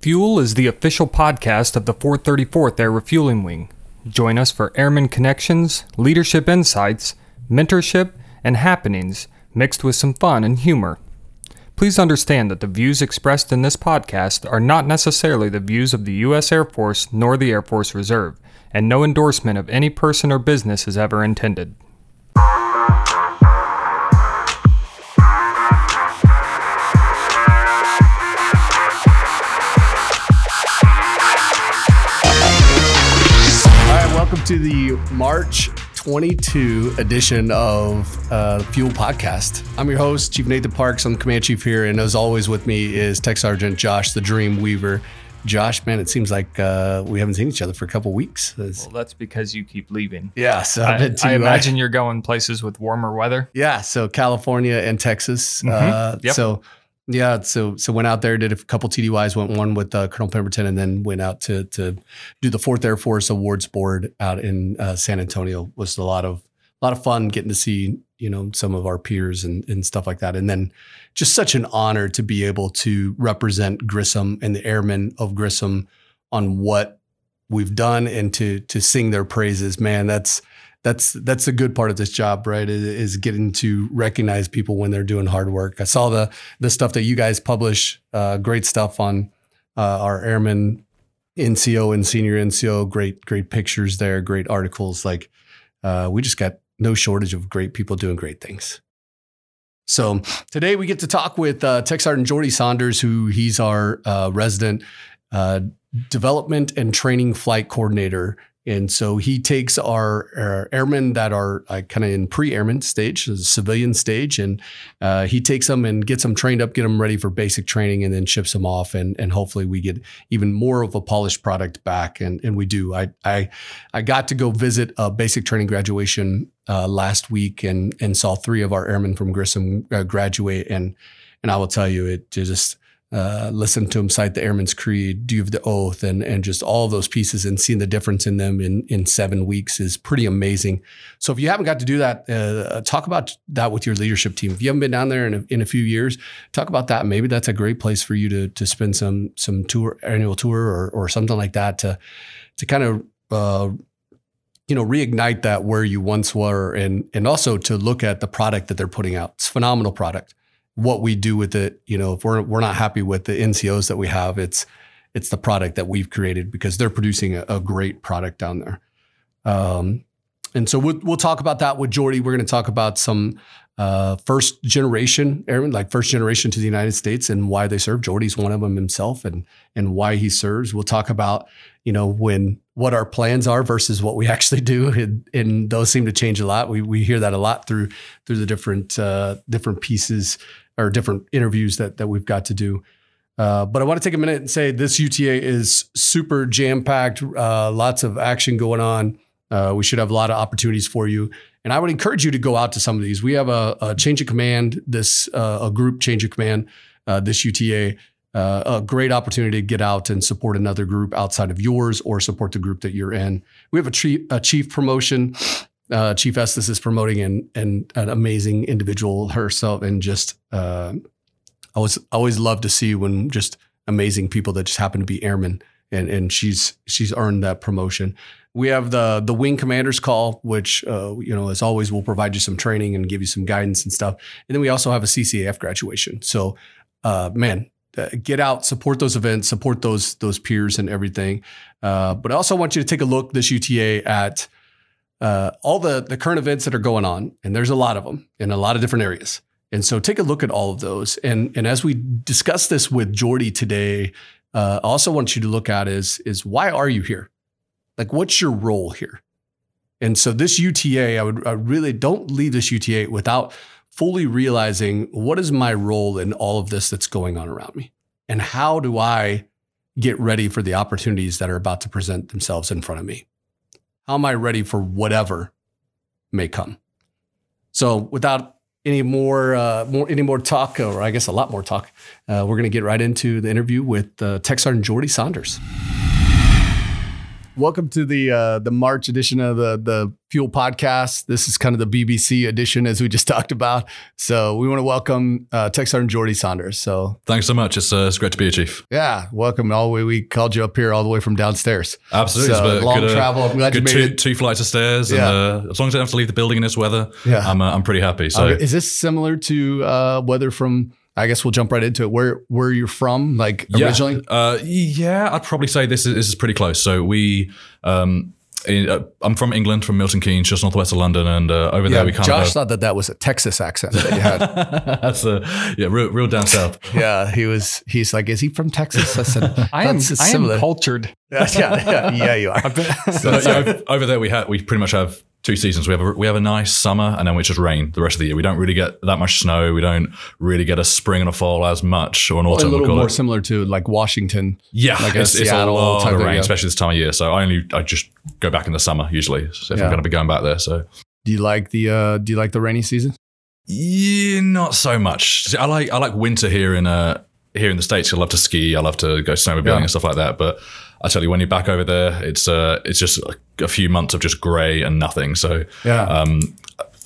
Fuel is the official podcast of the 434th Air Refueling Wing. Join us for airman connections, leadership insights, mentorship, and happenings mixed with some fun and humor. Please understand that the views expressed in this podcast are not necessarily the views of the U.S. Air Force nor the Air Force Reserve, and no endorsement of any person or business is ever intended. To the March 22 edition of uh, Fuel Podcast. I'm your host, Chief Nathan Parks. I'm the command chief here, and as always, with me is Tech Sergeant Josh, the Dream Weaver. Josh, man, it seems like uh, we haven't seen each other for a couple weeks. It's- Well, that's because you keep leaving. yeah, so I, I uh, imagine you're going places with warmer weather. Yeah, so California and Texas. Uh, Mhm. Yep. So yeah, so so went out there, did a couple TDYs, went one with uh, Colonel Pemberton, and then went out to to do the Fourth Air Force Awards Board out in uh, San Antonio. Was a lot of a lot of fun getting to see you know some of our peers and and stuff like that, and then just such an honor to be able to represent Grissom and the airmen of Grissom on what we've done and to to sing their praises. Man, that's that's that's a good part of this job, right? Is, is getting to recognize people when they're doing hard work. I saw the the stuff that you guys publish, uh, great stuff on uh, our airmen NCO and senior NCO. Great great pictures there, great articles. Like uh, we just got no shortage of great people doing great things. So today we get to talk with uh, Tech Sergeant Jordy Saunders, who he's our uh, resident uh, development and training flight coordinator. And so he takes our, our airmen that are uh, kind of in pre-airman stage, the civilian stage, and uh, he takes them and gets them trained up, get them ready for basic training, and then ships them off. And, and hopefully we get even more of a polished product back. And, and we do. I, I I got to go visit a basic training graduation uh, last week and and saw three of our airmen from Grissom uh, graduate. And and I will tell you, it just uh, listen to him cite the Airman's Creed, do the oath, and and just all those pieces and seeing the difference in them in in seven weeks is pretty amazing. So if you haven't got to do that, uh, talk about that with your leadership team. If you haven't been down there in a, in a few years, talk about that. Maybe that's a great place for you to to spend some some tour annual tour or or something like that to to kind of uh, you know reignite that where you once were and and also to look at the product that they're putting out. It's a phenomenal product what we do with it. You know, if we're we're not happy with the NCOs that we have, it's it's the product that we've created because they're producing a, a great product down there. Um, and so we'll, we'll talk about that with Jordy. We're going to talk about some uh, first generation airmen, like first generation to the United States, and why they serve. Jordy's one of them himself, and and why he serves. We'll talk about you know when what our plans are versus what we actually do, and, and those seem to change a lot. We we hear that a lot through through the different uh, different pieces or different interviews that that we've got to do. Uh, but I want to take a minute and say this UTA is super jam packed, uh, lots of action going on. Uh, we should have a lot of opportunities for you, and I would encourage you to go out to some of these. We have a, a change of command, this uh, a group change of command, uh, this UTA. Uh, a great opportunity to get out and support another group outside of yours or support the group that you're in. We have a, chief, a chief promotion. Uh, chief Estes is promoting an, an, an amazing individual herself, and just uh, I always always love to see when just amazing people that just happen to be airmen, and and she's she's earned that promotion. We have the the wing commanders call, which uh, you know as always we'll provide you some training and give you some guidance and stuff. And then we also have a CCAF graduation. So, uh, man, uh, get out, support those events, support those those peers and everything. Uh, but I also want you to take a look this UTA at uh, all the the current events that are going on, and there's a lot of them in a lot of different areas. And so take a look at all of those. And and as we discuss this with Jordy today, uh, I also want you to look at is is why are you here? Like, what's your role here? And so this UTA, I would I really don't leave this UTA without fully realizing what is my role in all of this that's going on around me, and how do I get ready for the opportunities that are about to present themselves in front of me? How am I ready for whatever may come? So without any more, uh, more any more talk, or I guess a lot more talk, uh, we're going to get right into the interview with uh, Tech Sergeant Jordy Saunders. Welcome to the uh, the March edition of the the Fuel Podcast. This is kind of the BBC edition, as we just talked about. So we want to welcome uh, Tech Sergeant Jordy Saunders. So Thanks so much. It's, uh, it's great to be here, Chief. yeah, welcome all the way. We called you up here all the way from downstairs. Absolutely. So, It's long good, uh, travel. I'm glad you made two, it. two flights of stairs. Yeah. And uh, as long as I don't have to leave the building in this weather, Yeah. I'm, uh, I'm pretty happy. So is this similar to uh, weather from? I guess we'll jump right into it. Where where you're from, like originally? Yeah, uh, yeah, I'd probably say this is, this is pretty close. So we, um, in, uh, I'm from England, from Milton Keynes, just northwest of London, and uh, over there we kind of. Josh of. thought that that was a Texas accent that you had. That's a yeah, real, real down south. yeah, he was. He's like, is he from Texas? I said, I am, "That's I am cultured. yeah, yeah, yeah, you are. So, yeah, over- over there we have we pretty much have two seasons. We have a, we have a nice summer, and then we just rain the rest of the year. We don't really get that much snow. We don't really get a spring and a fall as much, or an a autumn. we little more it. similar to like Washington. Yeah, like a it's, it's a lot type of rain, especially this time of year. So I only I just go back in the summer usually so if Yeah. I'm going to be going back there. So Do you like the uh, Do you like the rainy season? yeah, not so much. See, I like I like winter here in uh here in the states. I love to ski. I love to go snowmobiling Yeah. and stuff like that. But I tell you, when you're back over there, it's uh it's just a few months of just grey and nothing. So Yeah. um,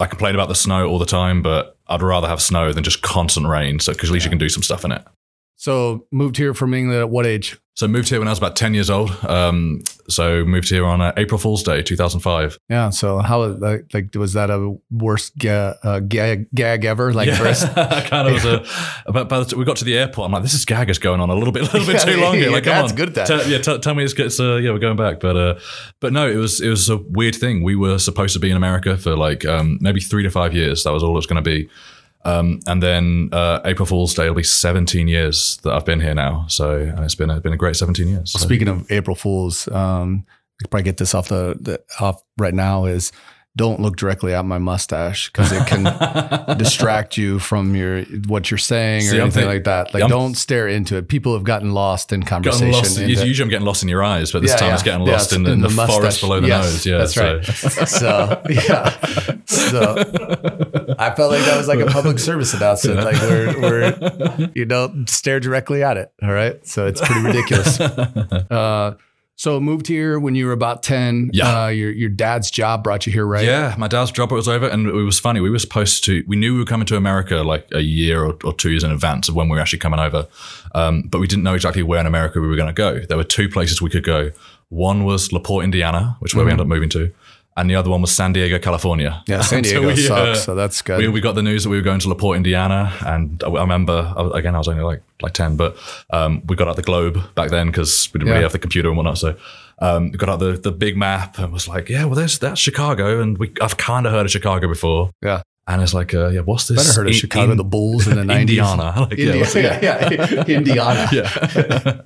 I complain about the snow all the time, but I'd rather have snow than just constant rain. So because at least you can do some stuff in it. So moved here from England at what age? So moved here when I was about ten years old. Um, so moved here on uh, April Fool's Day, two thousand five. Yeah. So how like, like was that a worst ga- uh, gag, gag ever? Like for us? kind of was a. But by the time we got to the airport, I'm like, this is gag is going on a little bit, a little bit too long here. Like, your come on, good at that. Tell, yeah, tell, tell me it's, it's uh, yeah, we're going back. But uh, but no, it was it was a weird thing. We were supposed to be in America for like um, maybe three to five years. That was all it was going to be. Um, and then uh, April Fool's Day will be 17 years that I've been here now. So and it's been a, been a great 17 years. So. Speaking of April Fools, um, probably get this off the, the off right now. Is don't look directly at my mustache because it can distract you from your what you're saying or See, I'm anything think- like that. Like, I'm- don't stare into it. People have gotten lost in conversation. Lost. Usually, I'm getting lost in your eyes, but this Yeah, time yeah. it's getting Yeah, lost it's in, the, in the, the forest below the Yes, nose. Yeah, that's so. right. so yeah, so I felt like that was like a public service announcement. Like we're, we're you don't stare directly at it. All right, so it's pretty ridiculous. Uh, so moved here when you were about ten. Yeah. Uh, your your dad's job brought you here, right? Yeah, my dad's job was over, and it was funny. We were supposed to. We knew we were coming to America like a year or, or two years in advance of when we were actually coming over, um, but we didn't know exactly where in America we were going to go. There were two places we could go. One was LaPorte, Indiana, which is where we ended up moving to, and the other one was San Diego, California. Yeah, San So Diego we, sucks, uh, so that's good. we, we got the news that we were going to LaPorte, Indiana, and I I remember I was- again I was only like like ten, but um, we got out the globe back then because we didn't Yeah. really have the computer and whatnot. So um, we got out the the big map and was like, yeah, well, there's that's Chicago, and we I've kind of heard of Chicago before, yeah. And it's like, uh, yeah, what's this? Better heard of In- Chicago, in- the Bulls in the nineties. Indiana, like, yeah, India, yeah, yeah, Indiana. yeah.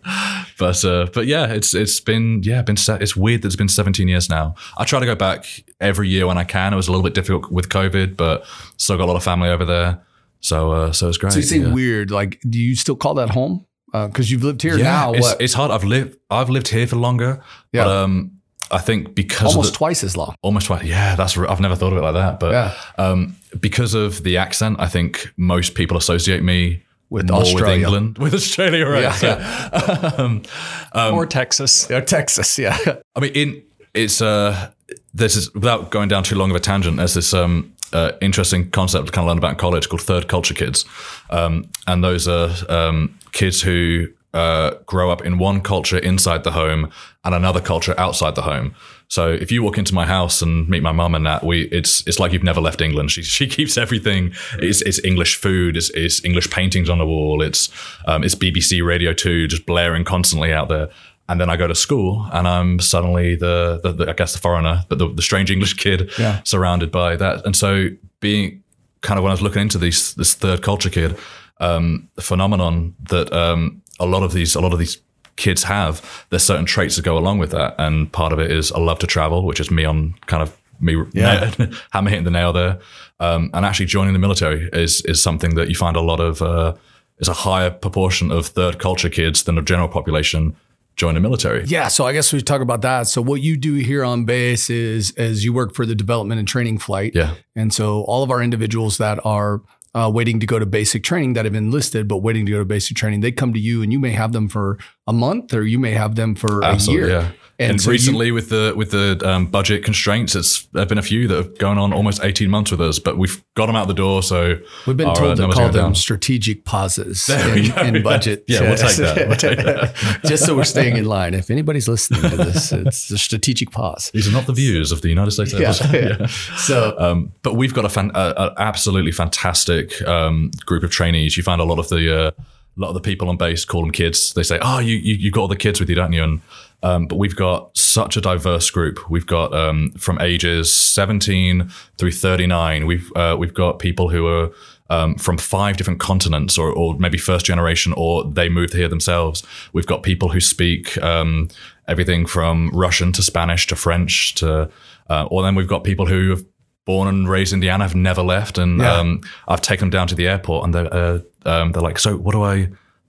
but uh, but yeah, it's it's been yeah, been se- it's weird that it's been 17 years now. I try to go back every year when I can. It was a little bit difficult with COVID, but still got a lot of family over there. So uh, so it's great. So you say yeah. weird. Like, do you still call that home? Because you've lived here now. it's, What? it's hard. I've lived I've lived here for longer. Yeah. But um, I think because Almost the, twice as long. almost twice. Yeah, that's I've never thought of it like that. But Yeah. um, because of the accent, I think most people associate me With more Australia. with England, with Australia, right? Yeah, So, um, or Texas. Yeah, Texas. Yeah. I mean, in it's uh, there's this, without going down too long of a tangent. There's this um, uh, interesting concept I kind of learned about in college called third culture kids, um, and those are um, kids who uh, grow up in one culture inside the home and another culture outside the home. So if you walk into my house and meet my mum and that, we it's it's like you've never left England. She she keeps everything. It's, it's English food. It's, it's English paintings on the wall. It's um, it's BBC Radio Two just blaring constantly out there. And then I go to school, and I'm suddenly the, the, the I guess the foreigner, but the, the strange English kid, Yeah. surrounded by that. And so being kind of when I was looking into these this third culture kid um, phenomenon that um, a lot of these a lot of these kids have, there's certain traits that go along with that, and part of it is a love to travel, which is me on kind of me Yeah. hammer hitting the nail there, um, and actually joining the military is is something that you find a lot of. Uh, is a higher proportion of third culture kids than the general population join the military. Yeah, so I guess we talk about that. So what you do here on base is as you work for the development and training flight. Yeah. And so all of our individuals that are uh, waiting to go to basic training that have enlisted but waiting to go to basic training, they come to you and you may have them for a month, or you may have them for Absolutely, a year. yeah. And And, so you- recently, with the with the um, budget constraints, it's there have been a few that have gone on almost eighteen months with us, but we've got them out the door. So We've been our, uh, told to call them down. strategic pauses in, in budget. Yeah, we'll take that. We'll take that. Just so we're staying in line. If anybody's listening to this, it's a strategic pause. These are not the views of the United States Air Yeah. So Um, but we've got a fan, uh, uh, absolutely fantastic um, group of trainees. You find a lot of the uh, a lot of the people on base call them kids. They say, "Oh, you you, you got all the kids with you, don't you?" And um, but we've got such a diverse group. We've got um, from ages 17 through 39. We've uh, we've got people who are um, from five different continents, or, or maybe first generation, or they moved here themselves. We've got people who speak um, everything from Russian to Spanish to French to, uh, or then we've got people who have born and raised in Indiana, have never left, and Yeah. um, I've taken them down to the airport, and they're uh, um, they're like, "So what do I?"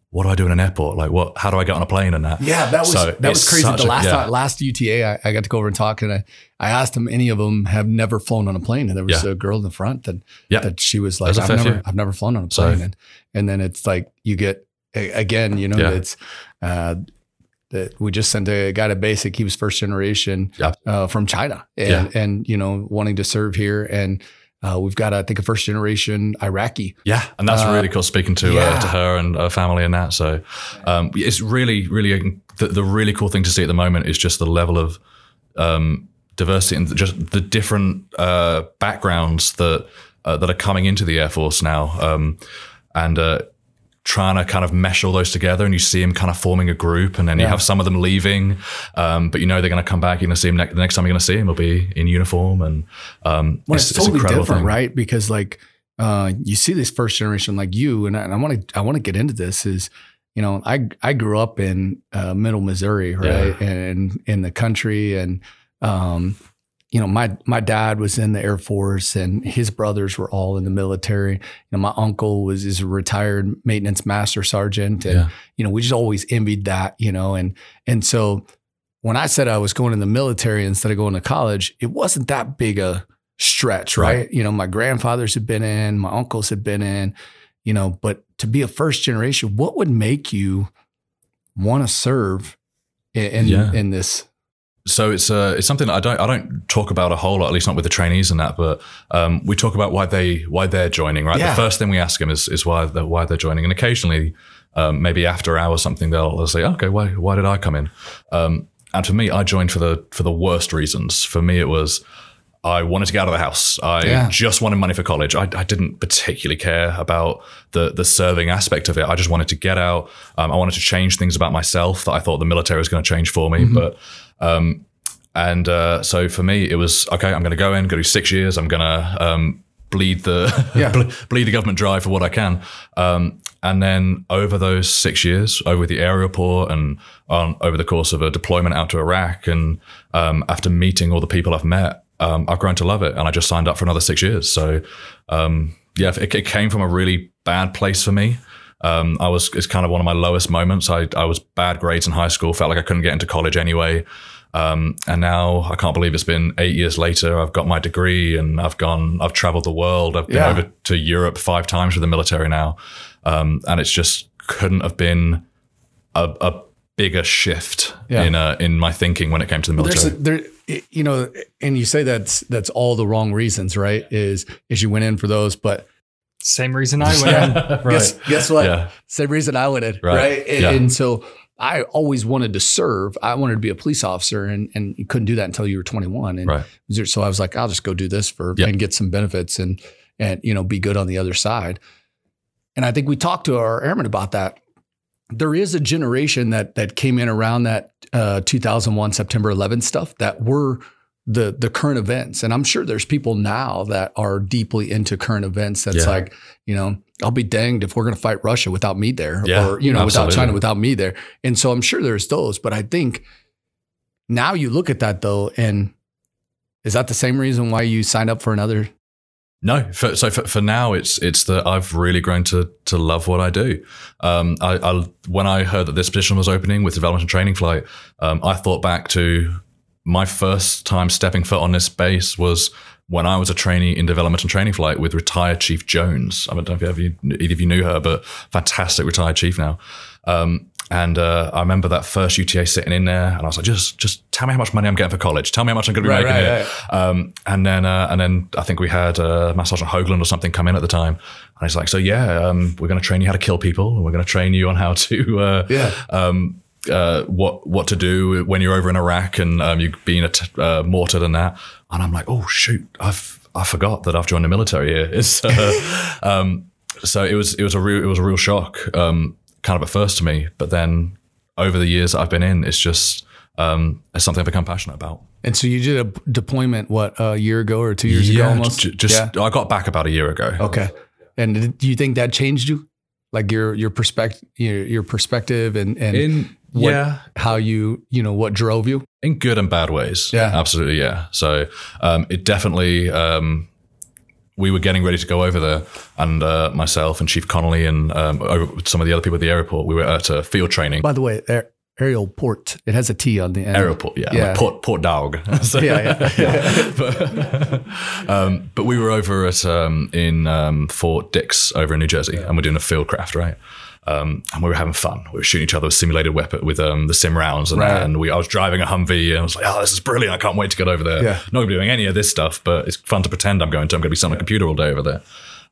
What do I do in an airport? Like, what? How do I get on a plane and that? Yeah, that was So that was crazy. The a- last yeah. time, last UTA, I, I got to go over and talk, and I, I asked them. Any of them have never flown on a plane, and there was Yeah. a girl in the front that Yeah. that she was like, a I've never, few. I've never flown on a So- plane, and and then it's like you get again, you know, Yeah. it's. Uh, that we just sent a guy to basic. He was first generation uh, from China, and and you know wanting to serve here, and uh, we've got I think a first generation Iraqi. Yeah, and that's Uh, really cool speaking to yeah. uh, to her and her family and that. So um, it's really, really the, the really cool thing to see at the moment is just the level of um, diversity and just the different uh, backgrounds that uh, that are coming into the Air Force now, um, and. Trying to kind of mesh all those together and you see them kind of forming a group and then you have some of them leaving um, but you know they're going to come back you're going to see them ne- the next time you're going to see them will be in uniform and um, Well, it's, a totally incredible different, thing. right? Because like uh, you see this first generation like you, and I, want to I want to get into this is you know I I grew up in uh, Middle Missouri, right, and in the country, and um, you know my my dad was in the Air Force, and his brothers were all in the military. You know, my uncle was is a retired maintenance master sergeant, and Yeah. you know we just always envied that, you know, and and so when I said I was going in the military instead of going to college, it wasn't that big a stretch, right? Right. You know, my grandfathers had been in, my uncles had been in, you know, but to be a first generation, what would make you want to serve in in, Yeah. in this? So it's uh, it's something that I don't I don't talk about a whole lot, at least not with the trainees and that. But um, we talk about why they why they're joining. Right, Yeah. the first thing we ask them is is why they're, why they're joining, and occasionally, um, maybe after hours something, they'll, they'll say, okay, why why did I come in? Um, and for me, I joined for the for the worst reasons. For me, it was. I wanted to get out of the house. I Yeah. just wanted money for college. I, I didn't particularly care about the the serving aspect of it. I just wanted to get out. Um, I wanted to change things about myself that I thought the military was going to change for me. Mm-hmm. But um, and uh, so for me, it was okay. I'm going to go in, go do six years. I'm going to um, bleed the Yeah. bleed the government dry for what I can. Um, and then over those six years, over the aeroport and on over the course of a deployment out to Iraq, and um, after meeting all the people I've met, um, I've grown to love it, and I just signed up for another six years. So um, yeah, it, it came from a really bad place for me. Um, I was it's kind of one of my lowest moments. I I was bad grades in high school, felt like I couldn't get into college anyway. Um, and now I can't believe it's been eight years later. I've got my degree and I've gone, I've traveled the world. I've been Yeah. over to Europe five times with the military now. Um, and it's just couldn't have been a, a bigger shift Yeah. in uh, in my thinking when it came to the military. a, there, you know, and you say that's that's all the wrong reasons, right? Is is you went in for those, but Same reason I went in. guess guess what? Yeah. Same reason I went in, Right. right? And, Yeah. and so I always wanted to serve. I wanted to be a police officer, and and you couldn't do that until you were 21. And Right. so I was like, I'll just go do this for Yeah. and get some benefits and and you know be good on the other side. And I think we talked to our airmen about that. There is a generation that that came in around that uh, 2001 September 11 stuff that were the the current events, and I'm sure there's people now that are deeply into current events. That's Yeah. like, you know, I'll be danged if we're going to fight Russia without me there, Yeah, or you know, without. China without me there. And so I'm sure there's those, but I think now you look at that though, and is that the same reason why you signed up for another? No, for, so for, for now, it's it's that I've really grown to to love what I do. Um, I, I when I heard that this position was opening with development and training flight, um, I thought back to my first time stepping foot on this base was when I was a trainee in development and training flight with retired Chief Jones. I don't know if you, either of you knew her, but fantastic retired chief now. Um, and uh, I remember that first UTA sitting in there, and I was like, just just tell me how much money I'm getting for college. Tell me how much I'm going to be Right, making right, here. Um, and then uh, and then I think we had uh, Sergeant Hoagland or something come in at the time, and he's like, so yeah, um, we're going to train you how to kill people, and we're going to train you on how to uh, Yeah. um, uh, what what to do when you're over in Iraq and um, you've been a t- uh, mortared and that. And I'm like, oh shoot, I've I forgot that I've joined the military here. It's, uh, um, so it was it was a real it was a real shock, um, kind of at first to me, but then over the years that I've been in, it's just um, it's something I've become passionate about. And so you did a deployment what a year ago or two years ago almost. j- just yeah. I got back about a year ago. Okay. And do you think that changed you, like your your perspective, your, your perspective, and and In what, yeah, how you you know what drove you? in good and bad ways. Yeah. absolutely. Yeah. So um, it definitely. Um, we were getting ready to go over there, and uh, myself and Chief Connolly and um, some of the other people at the airport, we were at a field training. By the way, air, aerial port. It has a T on the end. Aeroport, yeah, Yeah. like Port Port Dog. So- Yeah, yeah. but, um, but we were over at um, in um, Fort Dix over in New Jersey, and we're doing a field craft, right? Um, and we were having fun. We were shooting each other with simulated weapon with um, the sim rounds, and, Right. and we I was driving a Humvee, and I was like, "Oh, this is brilliant! I can't wait to get over there." Yeah. Not going to be doing any of this stuff, but it's fun to pretend I'm going to. I'm going to be sitting on a computer all day over there.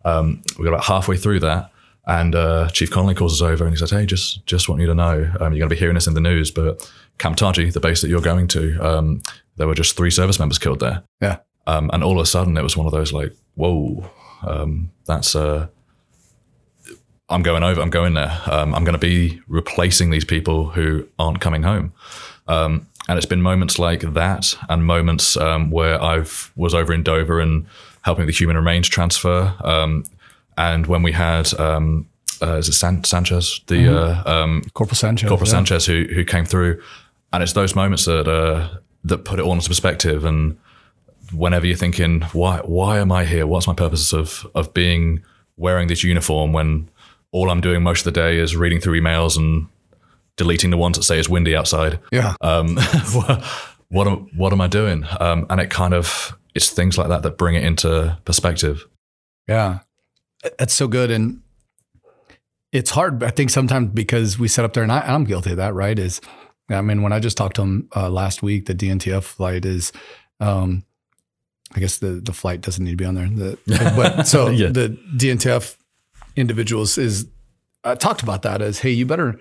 Um, we got about halfway through that, and uh, Chief Connolly calls us over and he says, "Hey, just just want you to know, um, you're going to be hearing this in the news, but Camp Taji, the base that you're going to, um, there were just three service members killed there." Yeah. Um, and all of a sudden, it was one of those like, "Whoa, um, that's uh, I'm going over. I'm going there. Um, I'm going to be replacing these people who aren't coming home." Um, and it's been moments like that, and moments um, where I've was over in Dover and helping the human remains transfer. Um, and when we had um, uh, is it San- Sanchez, the uh, um, Corporal Sanchez. Corporal yeah. Sanchez who who came through, and it's those moments that uh, that put it all into perspective. And whenever you're thinking, why why am I here? What's my purpose of of being wearing this uniform when all I'm doing most of the day is reading through emails and deleting the ones that say it's windy outside. Yeah. Um, what am, what am I doing? Um, and it kind of it's things like that that bring it into perspective. Yeah. That's so good. And it's hard, I think, sometimes because we sit up there, and I, I'm guilty of that, right? Is, I mean, when I just talked to him uh, last week, the DNTF flight is, um, I guess the, the flight doesn't need to be on there. The, but so Yeah. the DNTF individuals is, I talked about that as, hey, you better,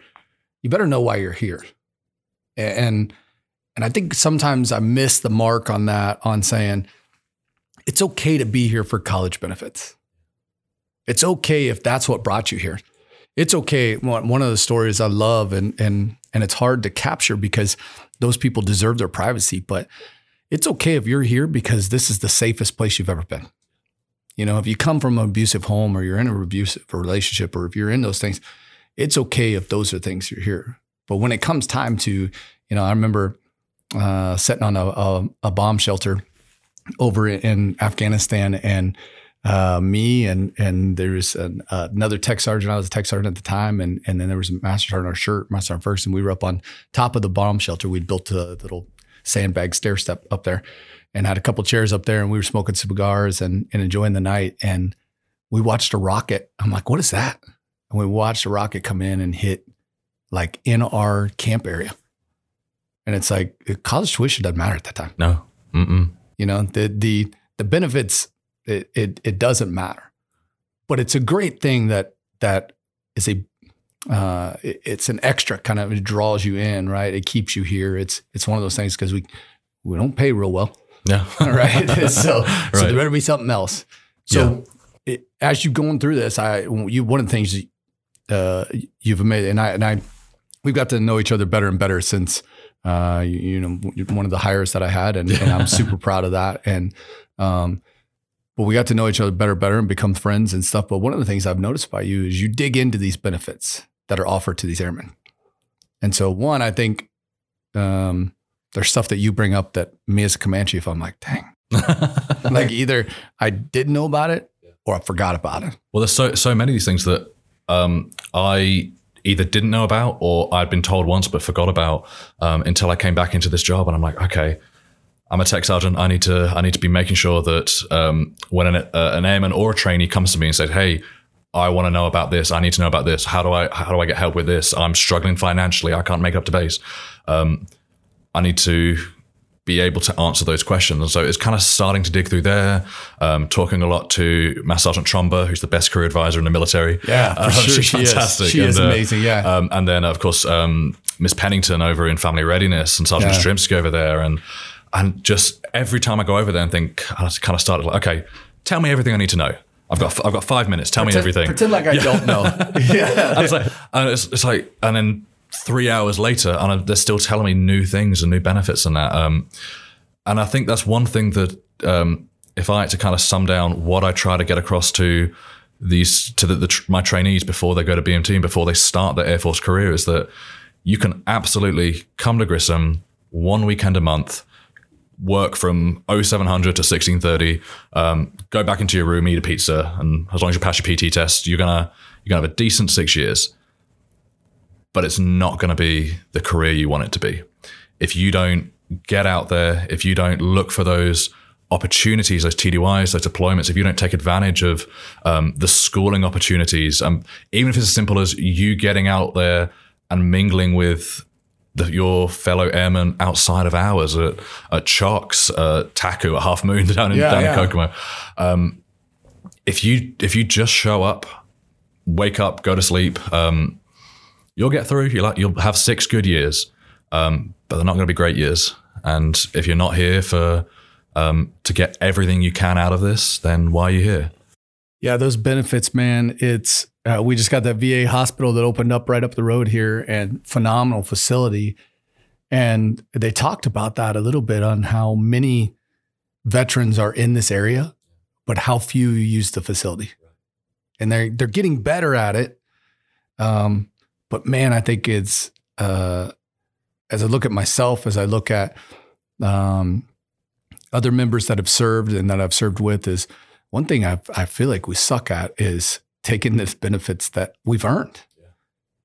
you better know why you're here. And, and I think sometimes I miss the mark on that, on saying, it's okay to be here for college benefits. It's okay if that's what brought you here. It's okay. One, one of the stories I love and and and it's hard to capture because those people deserve their privacy, but it's okay if you're here because this is the safest place you've ever been. You know, if you come from an abusive home or you're in an abusive relationship or if you're in those things, it's okay if those are things you're here. But when it comes time to, you know, I remember uh, sitting on a, a, a bomb shelter over in Afghanistan and uh, me and and there's an, uh, another tech sergeant. I was a tech sergeant at the time, and and then there was a master sergeant our shirt, master sergeant first, and we were up on top of the bomb shelter. We'd built a little sandbag stair step up there, and had a couple chairs up there, and we were smoking cigars and and enjoying the night. And we watched a rocket. I'm like, what is that? And we watched a rocket come in and hit like in our camp area. And it's like college tuition doesn't matter at that time. No, Mm-mm. You know, the the the benefits it it, it doesn't matter, but it's a great thing that that is a uh, it- it's an extra kind of it draws you in, right? It keeps you here. It's it's one of those things because we we don't pay real well, yeah, right? so so Right. there better be something else. So it, as you going through this, I you one of the things uh, you've made, and I and I we've got to know each other better and better since uh, you, you know one of the hires that I had, and, and I'm super proud of that. And um, but we got to know each other better, better, and become friends and stuff. But one of the things I've noticed by you is you dig into these benefits that are offered to these airmen. And so, one, I think um, there's stuff that you bring up that me as a command chief, if I'm like, dang, like either I didn't know about it or I forgot about it. Well, there's so so many of these things that um, I either didn't know about or I'd been told once but forgot about um, until I came back into this job, and I'm like, okay, I'm a tech sergeant. I need to I need to be making sure that um, when an, uh, an airman or a trainee comes to me and says, hey. I want to know about this. I need to know about this. How do I how do I get help with this? I'm struggling financially. I can't make up to base. Um, I need to be able to answer those questions. And so it's kind of starting to dig through there, um, talking a lot to Master Sergeant Tromba, who's the best career advisor in the military. Yeah, for Um, sure she's she is. fantastic. She is And, uh, amazing, yeah. Um, and then, of course, um, Miss Pennington over in Family Readiness and Sergeant Yeah. Strimsky over there. And, and just every time I go over there and think, I kind of started like, okay, tell me everything I need to know. I've got, I've got five minutes. Tell me everything. Pretend like I don't know. yeah. And it's like, and it's, it's like, and then three hours later, and they're still telling me new things and new benefits and that. Um, and I think that's one thing that, um, if I had to kind of sum down what I try to get across to these to the, the my trainees before they go to BMT and before they start their Air Force career is that you can absolutely come to Grissom one weekend a month, work from 0700 to 1630, um, go back into your room, eat a pizza, and as long as you pass your PT test, you're gonna you're gonna have a decent six years. But it's not gonna be the career you want it to be. If you don't get out there, if you don't look for those opportunities, those TDYs, those deployments, if you don't take advantage of um, the schooling opportunities, um, even if it's as simple as you getting out there and mingling with the, your fellow airmen outside of hours at, at Chocks, uh, Taku, at Half Moon down in, Yeah, down yeah. in Kokomo. Um, if you if you just show up, wake up, go to sleep, um, you'll get through. You like you'll have six good years, um, but they're not going to be great years. And if you're not here for um, to get everything you can out of this, then why are you here? Yeah, those benefits, man. It's uh, we just got that VA hospital that opened up right up the road here, and phenomenal facility. And they talked about that a little bit on how many veterans are in this area, but how few use the facility. And they're they're getting better at it. Um, but man, I think it's uh, as I look at myself, as I look at um, other members that have served and that I've served with, is one thing I, I feel like we suck at is taking the benefits that we've earned.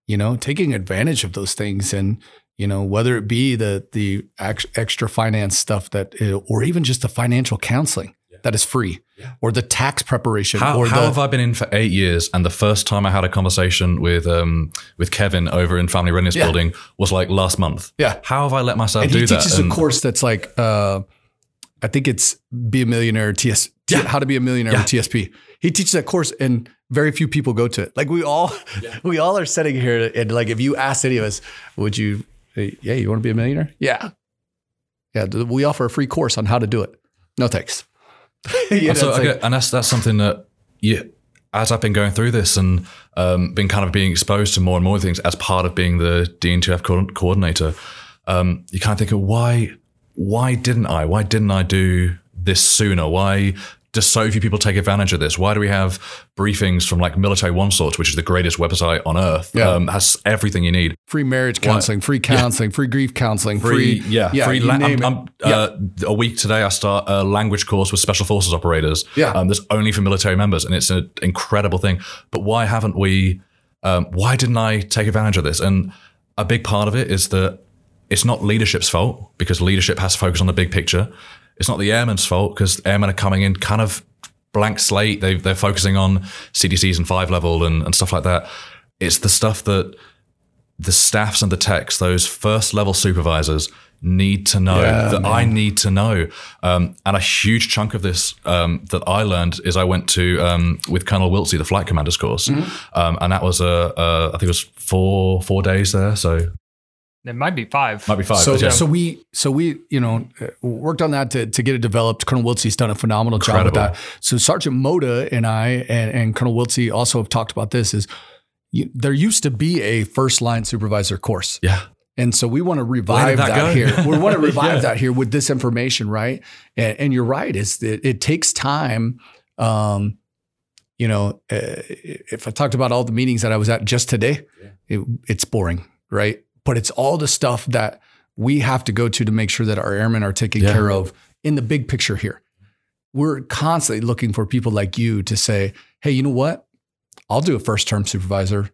You know, taking advantage of those things, and you know, whether it be the the ex- extra finance stuff that, or even just the financial counseling that is free, or the tax preparation, How, or how the, have I been in for eight years? And the first time I had a conversation with um, with Kevin over in Family Readiness Yeah. Building was like last month. Yeah. How have I let myself and do he that? teaches And- a course that's like uh, I think it's be a millionaire TS Yeah. how to be a millionaire Yeah. with TSP. He teaches that course and very few people go to it. Like we all we all are sitting here and like if you asked any of us, would you yeah, you want to be a millionaire? Yeah. Yeah, we offer a free course on how to do it. No thanks. You know, And so like- and that's that's something that you, as I've been going through this and um, been kind of being exposed to more and more things as part of being the DNTF co- coordinator, um, you kind of think of why why didn't I? Why didn't I do this sooner? Why do so few people take advantage of this? Why do we have briefings from like Military One Source, which is the greatest website on earth, Yeah. um, has everything you need? free marriage counseling, free counseling, free grief counseling, free, free, yeah, free. La- I'm. I'm, uh, a week today, I start a language course with special forces operators. Yeah. um, that's only for military members, and it's an incredible thing. But why haven't we? Um, why didn't I take advantage of this? And a big part of it is that it's not leadership's fault because leadership has to focus on the big picture. It's not the airmen's fault because airmen are coming in kind of blank slate. They, they're focusing on CDCs and five level and, and stuff like that. It's the stuff that the staffs and the techs, those first level supervisors, need to know Yeah, that I need to know. Um, and a huge chunk of this um, that I learned is I went to um, with Colonel Wiltsey, the flight commander's course, um, and that was a, a I think it was four four days there, so It might be five. might be five. So, but yeah. so we, so we, you know, uh, worked on that to, to get it developed. Colonel Wiltsey's done a phenomenal job with that. So Sergeant Moda and I and, and Colonel Wiltsey also have talked about this. Is you, there used to be a first line supervisor course, yeah, and so we want to revive that that, here. We want to revive Yeah. that here with this information, right? And, and you're right. Is that it takes time. Um, you know, uh, if I talked about all the meetings that I was at just today, it, it's boring, right? But it's all the stuff that we have to go to to make sure that our airmen are taken Yeah. care of in the big picture here. We're constantly looking for people like you to say, "Hey, you know what? I'll do a first term supervisor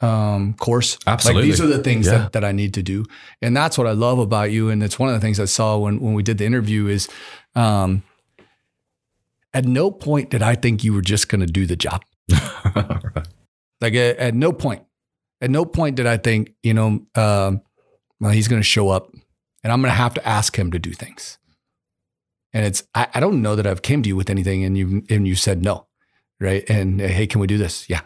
um, course. Absolutely. Like these are the things Yeah. that, that I need to do. And that's what I love about you. And it's one of the things I saw when, when we did the interview is um, at no point did I think you were just going to do the job. Like at, at no point, at no point did I think, you know, um, well, he's going to show up and I'm going to have to ask him to do things. And it's, I, I don't know that I've came to you with anything and you, and you said no. Right. And hey, can we do this? Yeah,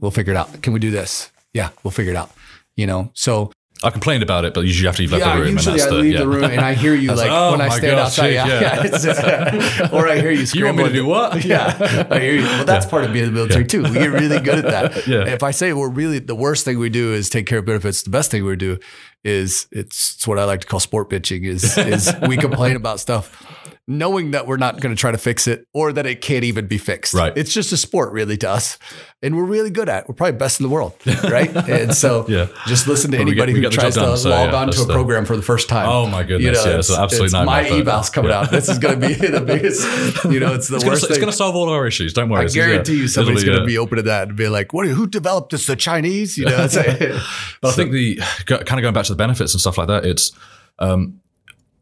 we'll figure it out. Can we do this? Yeah, we'll figure it out. You know, so I complained about it, but usually after you have to leave yeah, the room. Usually and I the, leave yeah. the room and I hear you like, oh when I stand gosh, outside. Yeah, yeah. it's, uh, or I hear you screaming. You scream. want me to do what? Yeah, I hear you. Well, that's part of being in the military too. We get really good at that. Yeah. If I say we're really the worst thing we do is take care of benefits, the best thing we do is it's, it's what I like to call sport bitching. Is is we complain about stuff. Knowing that we're not going to try to fix it or that it can't even be fixed. Right. It's just a sport, really, to us. And we're really good at it. We're probably best in the world. Right. and so Yeah. just listen to we get- anybody who tries to done, so, log yeah, on to a the- program for the first time. Oh my goodness, yeah, it's absolutely it's nightmare, my evals coming yeah. out. This is going to be the biggest, you know, it's the It's gonna, worst it's gonna solve all our issues. Don't worry. I It's- yeah, guarantee you somebody's going to yeah. be open to that and be like, what, who developed this? The Chinese? You know, But I think the kind of going back to the benefits and stuff like that, it's um,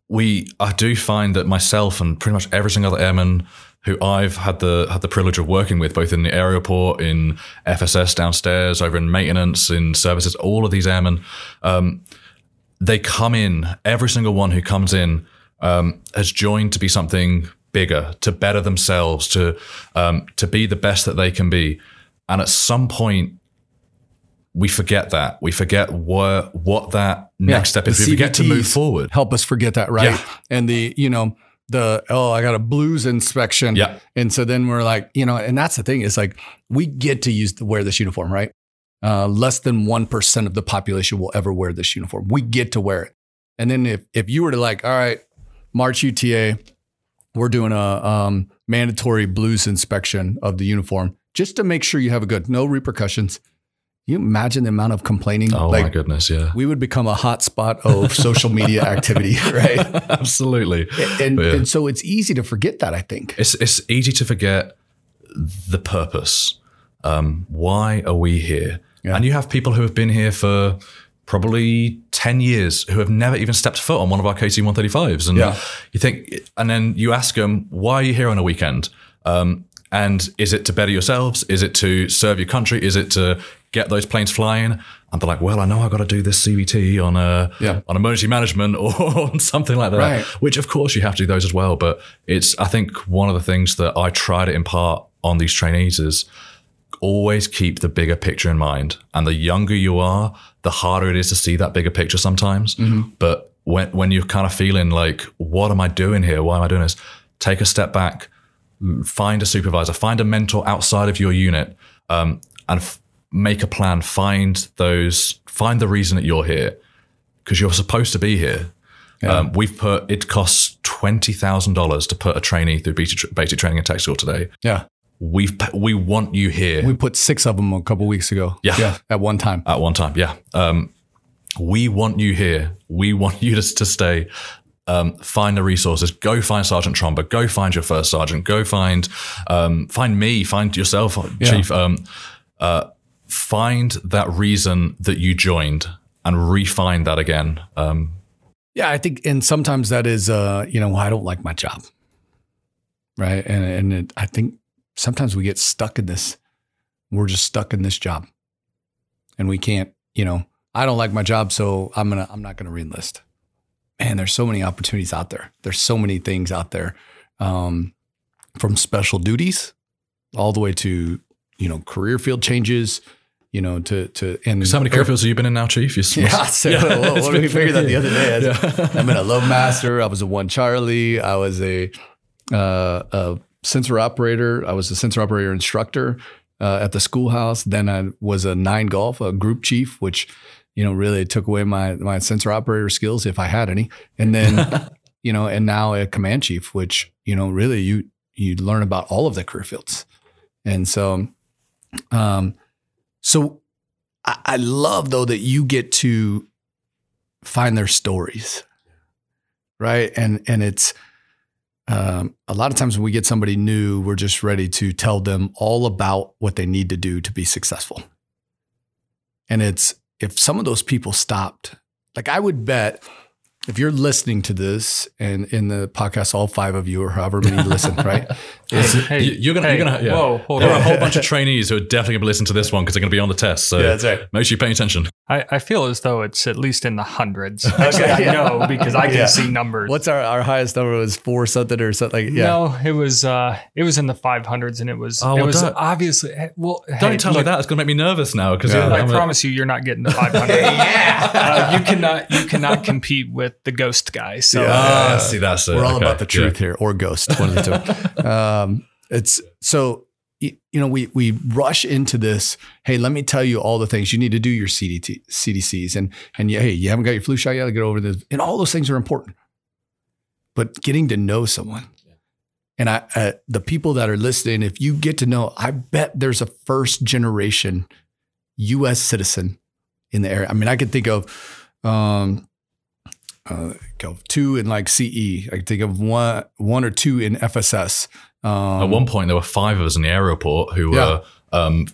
we I do find that myself and pretty much every single other airman who I've had the had the privilege of working with, both in the aeroport, in FSS downstairs, over in maintenance, in services, all of these airmen, um, they come in. Every single one who comes in um, has joined to be something bigger, to better themselves, to um, to be the best that they can be. And at some point, we forget that. We forget what what that next step is. We forget to move forward. help us forget that, right? Yeah. And the, you know, the, oh, I got a blues inspection. Yeah. And so then we're like, you know, and that's the thing is like, we get to use to wear this uniform, right? Uh, less than 1% of the population will ever wear this uniform. We get to wear it. And then if, if you were to like, all right, March UTA, we're doing a um, mandatory blues inspection of the uniform just to make sure you have a good, no repercussions. You imagine the amount of complaining? Oh like, my goodness, yeah. we would become a hot spot of social media activity, right? Absolutely. And, Yeah. and so it's easy to forget that, I think. It's it's easy to forget the purpose. Um, why are we here? Yeah. And you have people who have been here for probably 10 years who have never even stepped foot on one of our KC 135s. And Yeah. you think, and then you ask them, why are you here on a weekend? Um, and is it to better yourselves? Is it to serve your country? Is it to get those planes flying? And they're like, well, I know I've got to do this CBT on a Yeah. on emergency management or on something like that. Right. Which of course you have to do those as well. But it's I think one of the things that I try to impart on these trainees is always keep the bigger picture in mind. And the younger you are, the harder it is to see that bigger picture sometimes. Mm-hmm. But when when you're kind of feeling like, what am I doing here? Why am I doing this? Take a step back, find a supervisor, find a mentor outside of your unit, um, and f- make a plan. Find those, find the reason that you're here because you're supposed to be here. Um, we've put it costs twenty thousand dollars to put a trainee through basic, basic training and tech school today. Yeah. We've we want you here We put six of them a couple weeks ago. Yeah. At one time. at one time. Yeah, um, we want you here. We want you to, to stay. Um, find the resources. Go find Sergeant Tromba. Go find your first sergeant. Go find um, find me. Find yourself, Chief. Um, uh, find that reason that you joined and refine that again. Um, Yeah, I think, and sometimes that is, uh, you know, I don't like my job, right? And and it, I think sometimes we get stuck in this. We're just stuck in this job, and we can't, you know, I don't like my job, so I'm gonna, I'm not gonna reenlist. Man, there's so many opportunities out there. There's so many things out there, um, from special duties, all the way to, you know, career field changes, you know, to to and how many career fields have you been in now, Chief? You yeah, so, well, what did we been- figure that the other day? Yeah. I'm in a low master. I was a one Charlie. I was a, uh, a sensor operator. I was a sensor operator instructor uh, at the schoolhouse. Then I was a nine golf, a group chief, which you know really it took away my my sensor operator skills if I had any. And then you know, and now a command chief, which you know really you you learn about all of the career fields. And so, um, so I, I love though that you get to find their stories, right? And and it's um, a lot of times when we get somebody new, we're just ready to tell them all about what they need to do to be successful. And it's if some of those people stopped, like I would bet if you're listening to this and in the podcast, all five of you or however many listen, right? Hey, You- you're gonna, hey, you're gonna, yeah. Whoa, hold there are a whole bunch of trainees who are definitely gonna listen to this one because they're gonna be on the test. So Yeah, that's right. make sure you're paying attention. I, I feel as though it's at least in the hundreds. Actually, I know because I can Yeah. see numbers. What's our, our highest number was four something or something? Like, yeah. No, it was uh, it was in the 500s, and it was Oh, it well, was don't- obviously well. Don't hey, tell me look, that; it's gonna make me nervous now because Yeah. I promise you, you're not getting the 500. yeah, uh, you cannot you cannot compete with the ghost guy. So Yeah. Ah, see, that's it. We're all Okay, about the yeah. truth here, or ghost, one of the two. Um, it's so you know we we rush into this. Hey, let me tell you all the things you need to do your CBT, CDCs, and and yeah, hey, you haven't got your flu shot yet. Get over this, and all those things are important. But getting to know someone, and I, uh, the people that are listening, if you get to know, I bet there's a first generation U.S. citizen in the area. I mean, I could think of. Um, uh, two in like CE. I can think of one, one or two in FSS. Um, At one point, there were five of us in the airport who Yeah. were um,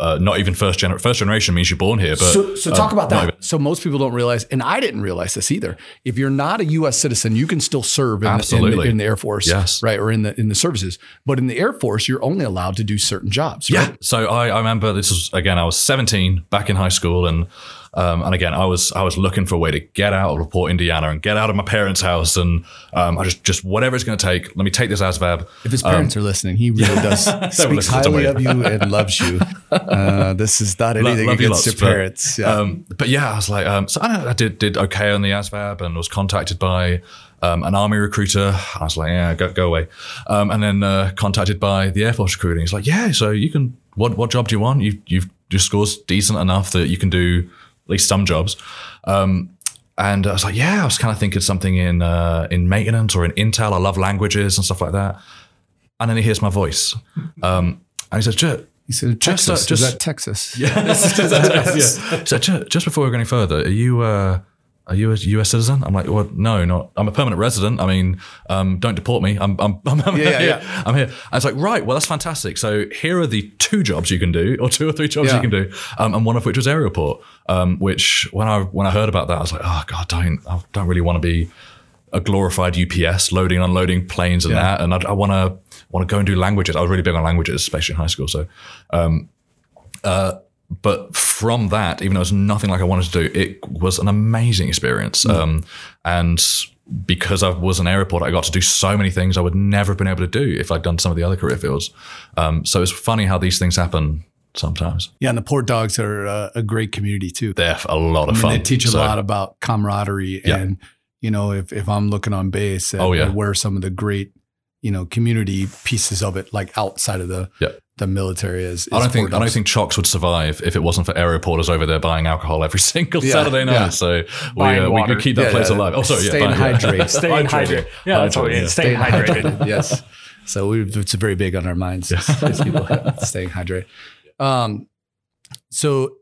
uh, not even first generation. First generation means you're born here, but so, so uh, talk about that. even- So most people don't realize, and I didn't realize this either. If you're not a U.S. citizen, you can still serve in, the, in, the, Absolutely. in the Air Force, Yes. right, or in the in the services. But in the Air Force, you're only allowed to do certain jobs. Yeah. So I, I remember this was again. I was 17 back in high school, and um, and again I was I was looking for a way to get out of Port Indiana and get out of my parents' house, and um, I just just whatever it's going to take. Let me take this ASVAB. If his parents are listening, he really does speaks highly of you and loves you. Uh, this is not anything against lots, your but, parents. Yeah. Um, but yeah, I was like, um, so I, I did did okay on the ASVAB and was contacted by um, an army recruiter. I was like, yeah, go go away. Um, and then uh, contacted by the Air Force recruiting. He's like, yeah, so you can. What what job do you want? You you've your scores decent enough that you can do at least some jobs. Um, and I was like, yeah, I was kind of thinking something in uh, in maintenance or in Intel. I love languages and stuff like that. And then he hears my voice, um, and he says, "Jet, he said, just, uh, Texas. just- is that Texas? yeah. So ju- just before we go any further, are you uh, are you a U.S. citizen? I'm like, well, no, not. I'm a permanent resident. I mean, um, don't deport me. I'm I'm I'm, I'm Yeah, here. yeah. I'm here. And it's like, right, well, that's fantastic. So here are the two jobs you can do, or two or three jobs Yeah. you can do, um, and one of which was aeroport. Um, which when I when I heard about that, I was like, oh god, don't I don't really want to be a glorified UPS loading and unloading planes and that. And I, I want to want to go and do languages. I was really big on languages, especially in high school. So but from that, even though it's nothing like I wanted to do, it was an amazing experience. Um, and because I was an aeroport, I got to do so many things I would never have been able to do if I'd done some of the other career fields. Um, so it's funny how these things happen sometimes. Yeah, and the Port Dogs are uh, a great community too. They're a lot of I mean, fun. they teach a So- lot about camaraderie Yeah. and you know if, if i'm looking on base and, Oh, yeah. where some of the great you know community pieces of it like outside of the Yeah. The military is, is I don't think I don't think Chocks would survive if it wasn't for air reporters over there buying alcohol every single Yeah, Saturday night. yeah. So we, uh, we could keep that Yeah, place yeah. alive. Oh, sorry, yeah, Staying buying- hydrated. staying hydrated. Yeah, that's what it Hydrated, is. Staying hydrated. yes so we, it's very big on our minds as people staying hydrated um so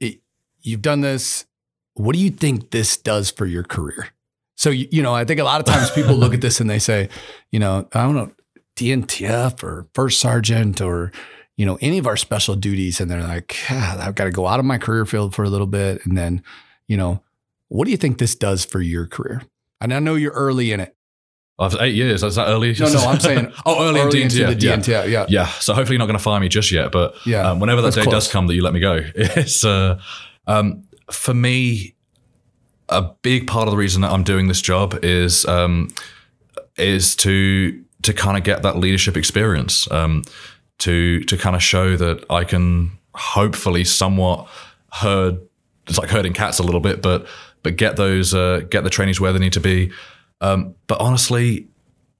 it, you've done this what do you think this does for your career so you, you know i think a lot of times people look at this and they say you know i don't know dntf or first sergeant or you know any of our special duties and they're like ah, i've got to go out of my career field for a little bit and then you know what do you think this does for your career and i know you're early in it Oh, it eight years. Is that early? No, no, I'm saying oh, early, early in into the yeah. DNT. Yeah, yeah. Yeah, so hopefully you're not going to fire me just yet, but Yeah, um, whenever that that's day close. does come that you let me go, it's uh, um, for me a big part of the reason that I'm doing this job is um, is to to kind of get that leadership experience, um, to to kind of show that I can hopefully somewhat herd it's like herding cats a little bit, but but get those uh, get the trainees where they need to be. Um, but honestly,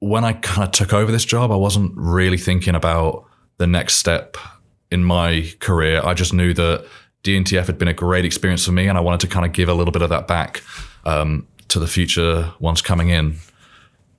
when I kind of took over this job, I wasn't really thinking about the next step in my career. I just knew that DNTF had been a great experience for me, and I wanted to kind of give a little bit of that back um, to the future ones coming in.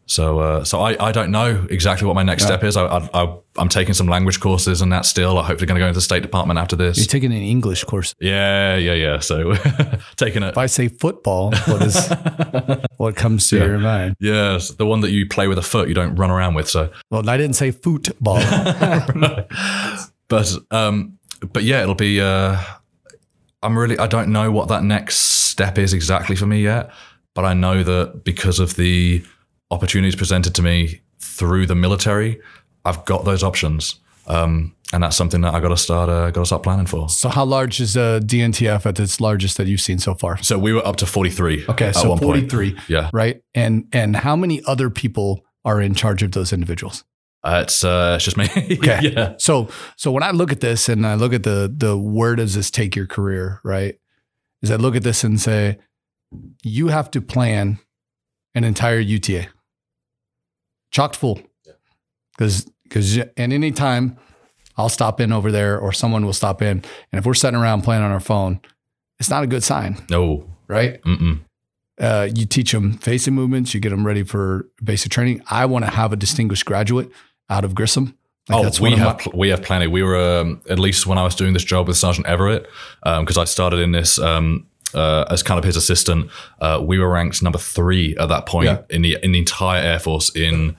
So, uh, so I, I don't know exactly what my next step is. I, I, I, I'm taking some language courses and that still. I'm hopefully going to go into the State Department after this. You're taking an English course. Yeah, yeah, yeah. So, taking it. If I say football, what is what comes to your mind? Yes, the one that you play with a foot, you don't run around with. So, Well, I didn't say football. but um, but yeah, it'll be. Uh, I'm really. I don't know what that next step is exactly for me yet, but I know that because of the opportunities presented to me through the military, I've got those options, um, and that's something that I got to start uh, got to start planning for. So how large is the DNTF at its largest that you've seen so far? So we were up to 43. Okay, at so 43. Yeah. Right. And and how many other people are in charge of those individuals? Uh, it's uh, it's just me. Okay. yeah. So so when I look at this and I look at the the where does this take your career, right? Is I look at this and say, you have to plan an entire UTA. Chocked full. Because because and any time I'll stop in over there or someone will stop in. And if we're sitting around playing on our phone, it's not a good sign, No. right? Mm-mm. Uh, you teach them facing movements, you get them ready for basic training. I want to have a distinguished graduate out of Grissom. Like, Oh, that's we have my- we have plenty. We were um, at least when I was doing this job with Sergeant Everett because I started in this um, uh, as kind of his assistant. Uh, we were ranked number three at that point Yeah. in the in the entire Air Force in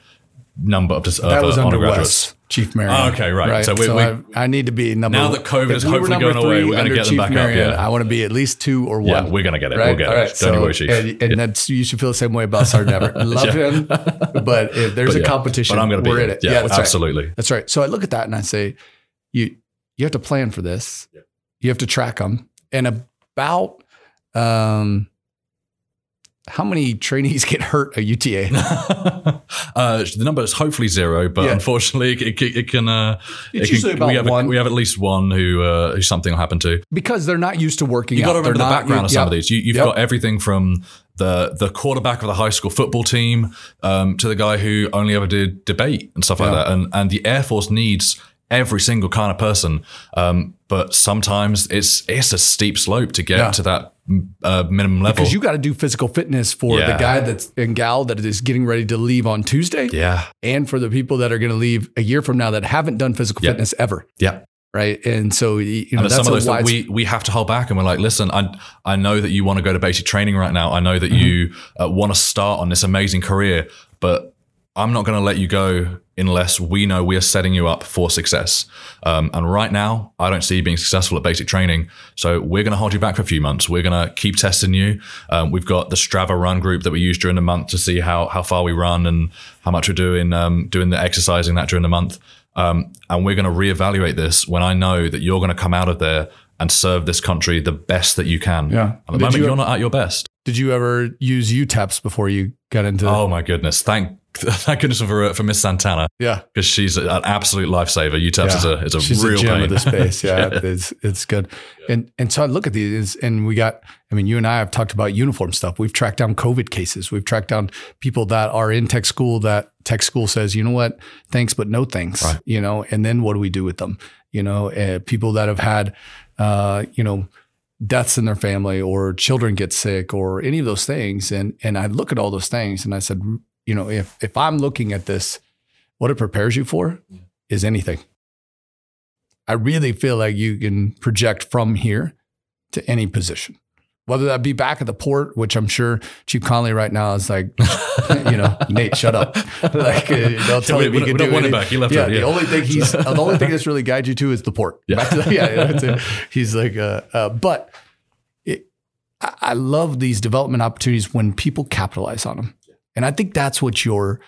number of, of That was uh, under honor Wes, graduates. Chief Marion. Oh, okay, right. So So, we- we- I, I need to be number. Now that COVID is hopefully going away, we're gonna under get them Chief back up, Marion, yeah. I want to be at least two or Yeah, one. we're gonna get it. Right. We'll get All it. right. Don't so, worry, Chief. And, and that's you should feel the same way about Sergeant Everett. Love Yeah. him, but if there's But a yeah, competition, but I'm going to be we're in it. Yeah, that's right. absolutely. That's right. So I look at that and I say, you you have to plan for this. You have to track them. And about um, how many trainees get hurt at UTA? uh, the number is hopefully zero, but Yeah. unfortunately, it, it, it can. Uh, It's it can- usually about we have one. A, we have at least one who uh, who something will happen to. because they're not used to working. You got to. They're remember the not- background of some yeah. of these. You, you've Yep. got everything from the the quarterback of the high school football team um, to the guy who only ever did debate and stuff like that. And and the Air Force needs every single kind of person, um, but sometimes it's it's a steep slope to get Yeah. to that uh, minimum level. Because you got to do physical fitness for the guy that's and gal that is getting ready to leave on Tuesday, yeah, and for the people that are going to leave a year from now that haven't done physical Yeah. fitness ever, yeah. right? And so you know that's some of those we we have to hold back, and we're like, listen, I I know that you want to go to basic training right now. I know that Mm-hmm. you uh, want to start on this amazing career, but I'm not going to let you go unless we know we are setting you up for success. Um, and right now, I don't see you being successful at basic training, so we're going to hold you back for a few months. We're going to keep testing you. Um, we've got the Strava Run group that we use during the month to see how how far we run and how much we're doing um, doing the exercising that during the month. Um, and we're going to reevaluate this when I know that you're going to come out of there and serve this country the best that you can. Yeah. At the Did moment, you- you, are not at your best. Did you ever use UTAPS before you got into? Oh my goodness! Thank thank goodness for for Miss Santana yeah, because she's an absolute lifever. UTAPS is a is a She's real a gem pain. of the space. Yeah, it's it's good. And and so I look at these, and we got. I mean, you and I have talked about uniform stuff. We've tracked down COVID cases. We've tracked down people that are in tech school that tech school says, you know what, thanks but no thanks. Right. You know, and then what do we do with them? You know, uh, people that have had, uh, you know. Deaths in their family, or children get sick, or any of those things, and and I look at all those things, and I said, you know, if if I'm looking at this, what it prepares you for is anything. I really feel like you can project from here to any position, whether that be back at the port, which I'm sure Chief Conley right now is like, you know, Nate, shut up. like uh, they'll tell we- him we can we don't want him back. He left yeah, already, the only thing he's the only thing that's really guides you to is the port. Yeah. The- yeah, he's like, uh, uh, but it, I I love these development opportunities when people capitalize on them, and I think that's what your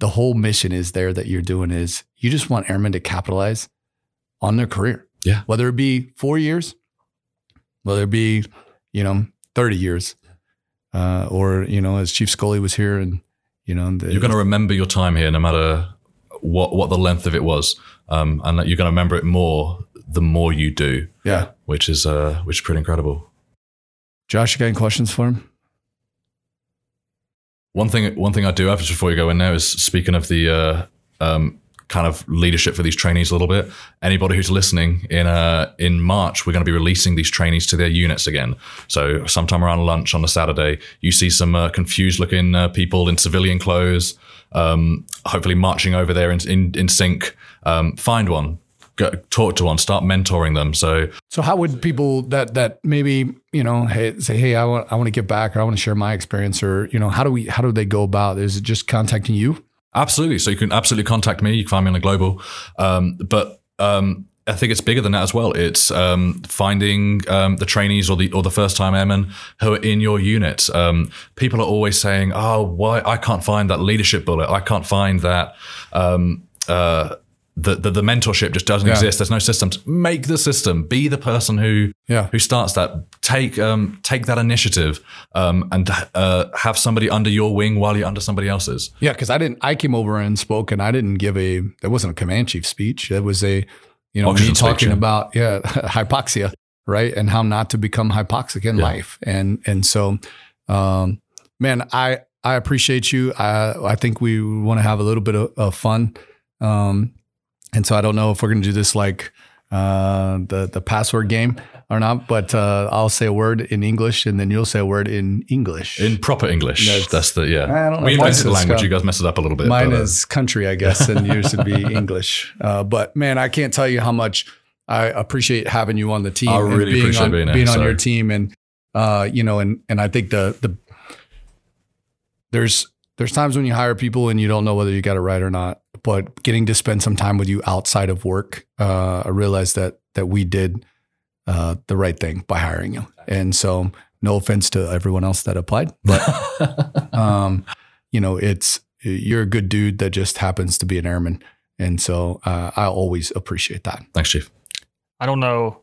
the whole mission is there that you're doing is you just want airmen to capitalize on their career. Yeah. Whether it be four years, whether it be, you know, 30 years, uh, or, you know, as Chief Scully was here and, you know, the, You're going to remember your time here, no matter what what the length of it was, um, and that you're going to remember it more the more you do, yeah. which is uh, which is pretty incredible. Josh, you got any questions for him? One thing, one thing I do have just before you go in there is speaking of the uh, um, kind of leadership for these trainees a little bit. Anybody who's listening in uh, in March, we're going to be releasing these trainees to their units again. So sometime around lunch on a Saturday, you see some uh, confused looking uh, people in civilian clothes, um, hopefully marching over there in in, in sync. Um, find one. Go, talk to one, start mentoring them. So So how would people that that maybe you know hey, say hey I want I want to give back or I want to share my experience or you know how do we how do they go about Is it just contacting you Absolutely. So you can absolutely contact me. You can find me on the global. Um, but um, I think it's bigger than that as well. It's um, finding um, the trainees or the or the first time airmen who are in your unit. Um, people are always saying, "Oh, why I can't find that leadership bullet. I can't find that." Um, uh, the, the the mentorship just doesn't Yeah. exist. There's no systems. Make the system. Be the person who Yeah. who starts that. Take um take that initiative um and uh have somebody under your wing while you're under somebody else's. Yeah, because I didn't. I came over and spoke, and I didn't give a. That wasn't a command chief speech. It was a, you know, me talking about yeah hypoxia, right, and how not to become hypoxic in Yeah. life, and and so, um, man, I I appreciate you. I I think we want to have a little bit of, of fun, um, and so I don't know if we're gonna do this like uh the the password game or not, but uh, I'll say a word in English, and then you'll say a word in English. In proper English. That's- That's, the yeah. I don't know we invented the language. Scott. You guys messed it up a little bit. Mine but, uh, is country, I guess, and yours would be English. Uh, but man, I can't tell you how much I appreciate having you on the team. I and really being appreciate on, being being on your team, and uh, you know, and and I think the the there's there's times when you hire people and you don't know whether you got it right or not. But getting to spend some time with you outside of work, uh, I realized that that we did uh, the right thing by hiring you. And so, no offense to everyone else that applied, but um, you know, it's you're a good dude that just happens to be an airman, and so uh, I always appreciate that. Thanks, Chief. I don't know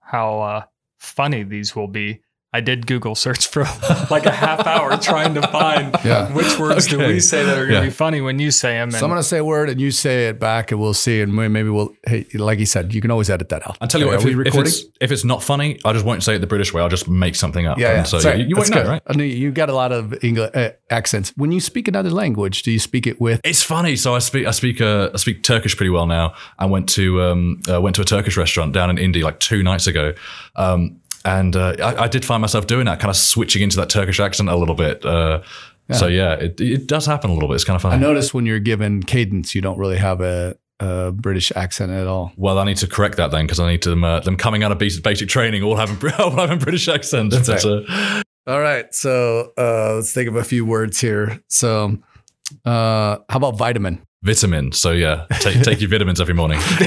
how uh, funny these will be. I did Google search for like a half hour trying to find Yeah. which words do we say that are going to Yeah. be funny when you say them. So I'm gonna say a word, and you say it back, and we'll see, and maybe we'll. Hey, like you said, you can always edit that out. I'll tell you Are what, if, we it- if it's if it's not funny, I just won't say it the British way. I'll just make something up. yeah, yeah. And So Sorry, you, you won't know, good. right? I know you got a lot of English uh, accents. When you speak another language, do you speak it with? It's funny. So I speak I speak uh, I speak Turkish pretty well now. I went to um, uh, went to a Turkish restaurant down in Indy like two nights ago. Um, and uh, I, I did find myself doing that, kind of switching into that Turkish accent a little bit. Uh, So yeah, it, it does happen a little bit. It's kind of funny. I notice when you're given cadence, you don't really have a, a British accent at all. Well, I need to correct that then because I need to them, uh, them coming out of basic, basic training all having all having British accents. That's It's, uh, All right, so uh, let's think of a few words here. So, uh, how about vitamin? Vitamin. So yeah, take take your vitamins every morning.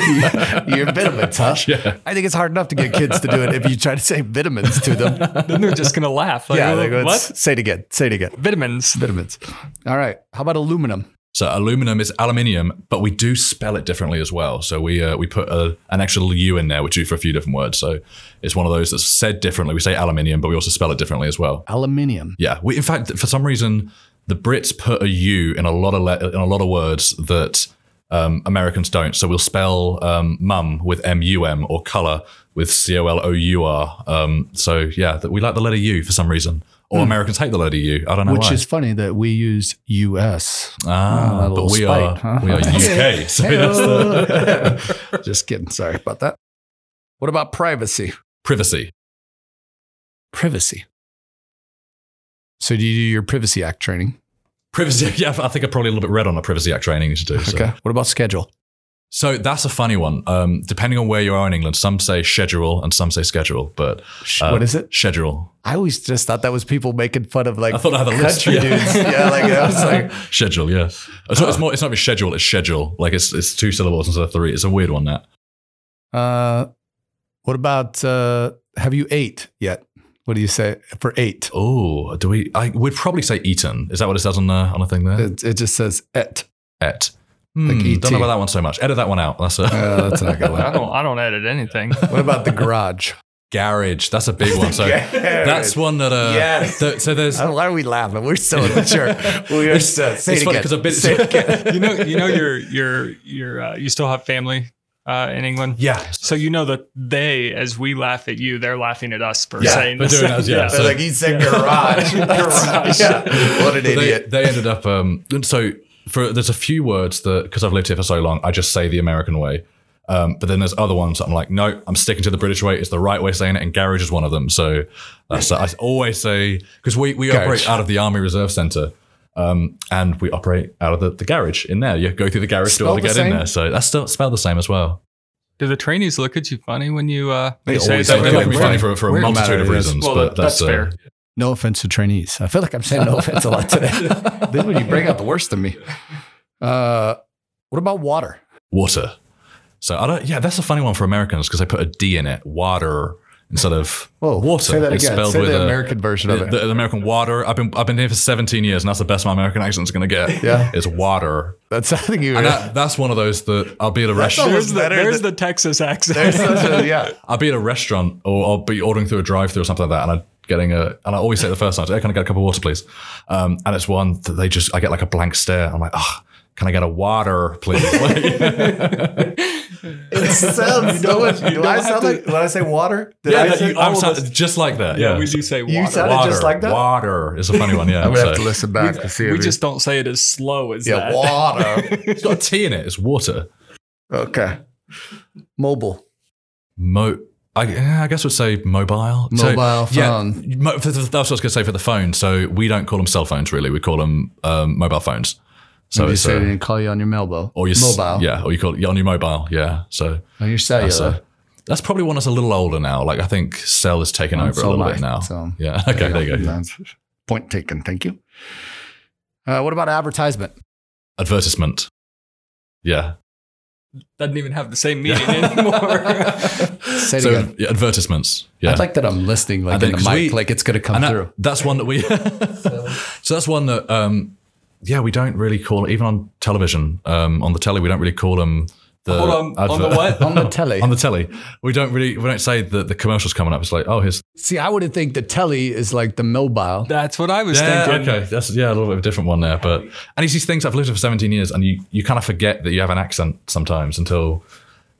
Your vitamins, huh? yeah. I think it's hard enough to get kids to do it if you try to say vitamins to them. then they're just going to laugh. Like, yeah, "Well, they go, what? say it again. Say it again. Vitamins. Vitamins. All right. How about aluminum? So aluminum is aluminium, but we do spell it differently as well. So we uh, we put a, an extra little U in there, which we do for a few different words. So it's one of those that's said differently. We say aluminium, but we also spell it differently as well. Aluminium. Yeah. We, in fact, for some reason, the Brits put a U in a lot of le- in a lot of words that um, Americans don't. So we'll spell um, mum with M U M or color with C O L O U R. Um, so yeah, that we like the letter U for some reason, or Americans hate the letter U. I don't know Which why. is funny that we use US. ah, a but we spite, are huh? we are UK. so the Just kidding. Sorry about that. What about privacy? privacy. Privacy. So do you do your Privacy Act training? Privacy. Yeah, I think I'm probably a little bit red on the Privacy Act training to do. So. Okay. What about schedule? So that's a funny one. Um, depending on where you are in England, some say schedule and some say schedule, but uh, what is it? Schedule. I always just thought that was people making fun of like I thought I had a list, yeah. dudes. Yeah, like I was like, Schedule, yeah. It's, not, it's more. It's not even schedule. It's schedule. Like it's it's two syllables instead of three. It's a weird one. That uh, what about uh, have you ate yet? What do you say for eight? oh, do we? I would probably say eaten. Is that what it says on the on the thing there? It, it just says et. Et. Hmm, Like ET. don't know about that one so much. Edit that one out. That's a Uh, that's not a good I don't. I don't edit anything. What about the garage? garage. That's a big one. So that's one that. Uh, Yes. th- so there's. Why are we laughing? We're so immature. we are so, say it's it funny again. 'cause a bit- Say it again. you know. You know. Your your your. Uh, you still have family uh, in England. Yeah. So you know that they, as we laugh at you, they're laughing at us for Yeah, saying for the doing same- that, yeah. So- like he said garage. Garage. Yeah. What an But they, idiot. they ended up. Um, so for there's a few words that because I've lived here for so long, I just say the American way. Um, but then there's other ones that I'm like, no, I'm sticking to the British way. It's the right way of saying it, and garage is one of them. So that's I always say because we we Garage. operate out of the Army Reserve Centre. Um, and we operate out of the, the garage in there. You go through the garage door to get same? in there. So that's still spelled the same as well. Do the trainees look at you funny when you uh They you say it They, that they look at funny for, for a we're multitude of mad at this. reasons, Well, but that's that's, uh, fair. No offense to trainees. I feel like I'm saying no offense a lot today. then when you bring out the worst of me. Uh, what about water? water. So I don't. Yeah, that's a funny one for Americans because they put a D in it. Water instead of Whoa, water. Say that It's again. spelled Say with the a- American version of the, it. the American water. I've been I've been here for 17 years, and that's the best my American accent's going to get. Yeah. is water. That's I think you. And that, that's one of those that I'll be at a restaurant. There's, the, there's than- the Texas accent. There's a- yeah. I'll be at a restaurant or I'll be ordering through a drive-through or something like that, and I'm getting a, and I always say it the first time, hey, can I get a cup of water, please? Um, and it's one that they just, I get like a blank stare. I'm like, oh, can I get a water, please? Like, It sounds so much. Do I sound like when I say water? Did yeah, I say you, I'm all sound- just like that. Yeah, yeah, we do say water. You sounded water, just like that? Water is a funny one. Yeah, I'm gonna have to listen back to see. we if you- just don't say it as slow as yeah, that. water. it's got a T in it. It's water. okay. Mobile. Mo. I, I guess we'd say mobile. So, Mobile Yeah, phone. mo- for- for- that's what I was going to say for the phone. So we don't call them cell phones, really. We call them um, mobile phones. So So you it's say uh, they didn't call you on your mobile. or your mobile. yeah, or you call it on your mobile, yeah. So On your that's, cellular. uh, that's probably one that's a little older now. Like I think cell has taken over so a little am bit now. So- yeah, okay, there you go. That's- Point taken. Thank you. Uh, what about advertisement? Advertisement. Yeah. Doesn't even have the same meaning anymore. Say it So again. yeah, advertisements. Yeah. I like that I'm listening like And in then- the 'cause mic, we- like it's going to come and that- through. that's one that we. so that's one that, um, yeah, we don't really call even on television. Um, on the telly, we don't really call them the Hold on, on the what? On the telly. on the telly, we don't really we don't say that the commercials coming up. It's like, oh, here's See, I wouldn't think the telly is like the mobile. That's what I was yeah, thinking. okay, that's yeah, a little bit of a different one there. But and it's these things I've lived here for 17 years, and you you kind of forget that you have an accent sometimes until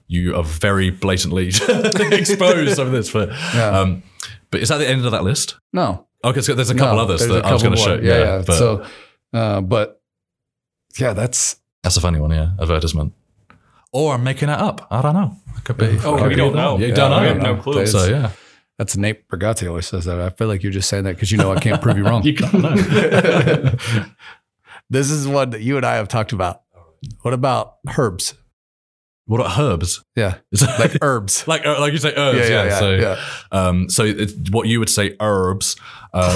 you are very blatantly exposed over this. But um, but is that the end of that list? No. Okay, so there's a couple no, others there's that a I was going to couple show. more. Yeah, Yeah, yeah. but so, uh, but yeah, that's that's a funny one. Yeah, advertisement. Or I'm making it up. I don't know. It could be. Oh, could we be don't know. You Yeah, don't we know. have no clue. There's- So yeah, that's Nate Bragati always says that. I feel like you're just saying that because you know I can't prove you wrong. you can't know. this is one that you and I have talked about. What about herbs? What about herbs? Yeah, Is that- like herbs. like uh, like you say herbs. Yeah, Yeah, yeah, yeah, so yeah. um, so it's what you would say herbs. Um,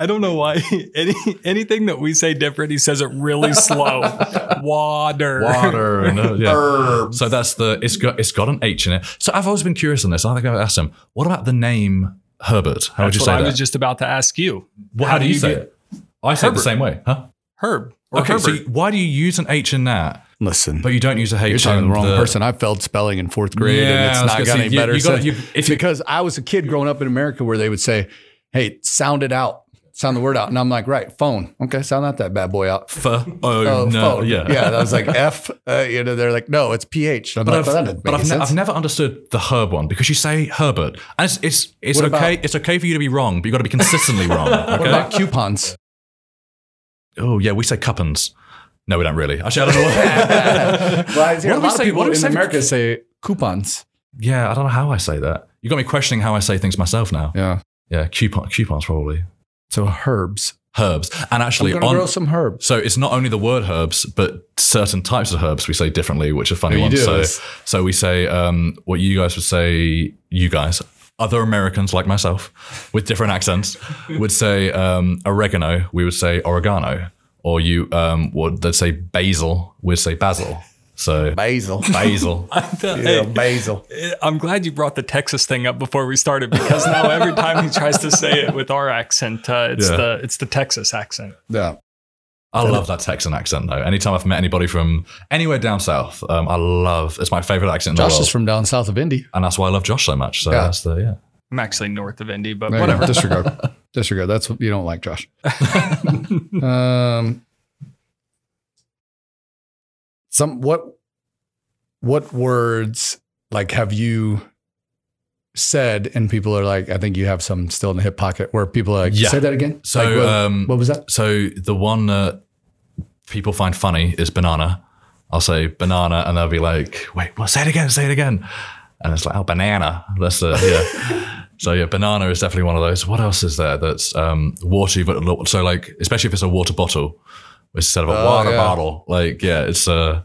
I don't know why. Any anything that we say different, he says it really slow. Water. water. And, uh, yeah. Herbs. So that's the it's got it's got an H in it. So I've always been curious on this. I think I've asked him, what about the name Herbert? How would you say I that? I was just about to ask you. Well, how, do you, say get it? I say it the same way, huh? Herb or Okay, so why do you use an H in that, Listen, but you don't use a H you're talking to the wrong the, person. I failed spelling in fourth grade, Yeah, and it's not gonna got say, any you- better you gotta- you- if you- because I was a kid growing up in America where they would say, "Hey, sound it out, sound the word out," and I'm like, "Right, phone. Okay, sound out that bad boy out." F- oh, Oh, no, phone. yeah, yeah. That was like F. Uh, you know, they're like, "No, it's PH." I'm But like, I've, well, that but I've, ne- I've never understood the herb one because you say Herbert, and it's it's, it's What okay. about- it's okay for you to be wrong, but you got to be consistently wrong. What about coupons? oh yeah, we say cuppins. No, we don't really. Actually, I don't know. What, well, I hear What a do we lot say- of people what do we in say- America say coupons. yeah, I don't know how I say that. You got me questioning how I say things myself now. Yeah. Yeah, coupon, coupons probably So herbs. herbs, and actually I'm on. grow some herbs. so it's not only the word herbs, but certain types of herbs we say differently, which are funny Oh, you ones. do? So, so we say um, what you guys would say. You guys, other Americans like myself, with different accents, would say um, oregano. We would say oregano, or you um, would they'd say basil. We'd say basil. So Basil. basil. yeah, basil. I'm glad you brought the Texas thing up before we started because now every time he tries to say it with our accent, uh, it's Yeah. the it's the Texas accent. Yeah. I love that Texan accent though. Anytime I've met anybody from anywhere down south, um, I love. It's my favorite accent in the Josh world, is from down south of Indy. and that's why I love Josh so much. So Yeah. that's the yeah. I'm actually north of Indy, but There whatever. go. Disregard. Disregard. That's what you don't like, Josh. um, some what what words like have you said and people are like, I think you have some still in the hip pocket where people are like, Yeah. say that again. So Like, what, um, what was that? So the one that people find funny is banana. I'll say banana, and they'll be like, "Wait, what? Say it again. Say it again." And it's like, "Oh, banana." That's the yeah. so yeah, banana is definitely one of those. What else is there that's um, watery, but so like, especially if it's a water bottle instead of a Oh, water yeah. bottle. Like, yeah, it's uh,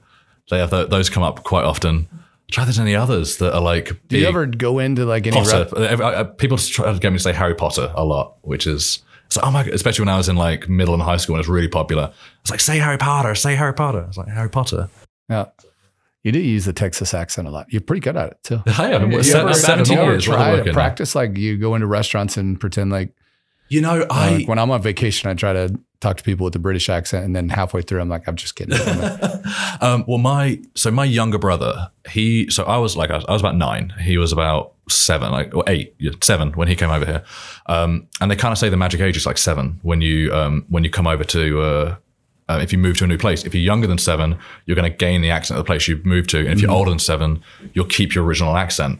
they have th- those come up quite often. Try there's any others that are like. Do you ever go into like any Potter. rep- People try to get me to say Harry Potter a lot, which is it's like, oh my god, especially when I was in like middle and high school and it was really popular. It's like say Harry Potter, say Harry Potter. It's like Harry Potter. Yeah. You do use the Texas accent a lot. You're pretty good at it too. I am. You ever, Seventeen you ever years. try I to practice like you go into restaurants and pretend like, You know, uh, I like when I'm on vacation, I try to talk to people with a British accent, and then halfway through, I'm like, I'm just kidding. um, well, my so my younger brother, he so I was like I was, I was about nine. He was about seven, like or eight, seven when he came over here. Um, and they kind of say the magic age is like seven when you um, when you come over to. Uh, uh, if you move to a new place, if you're younger than seven, you're going to gain the accent of the place you've moved to, and if you're older than seven, you'll keep your original accent.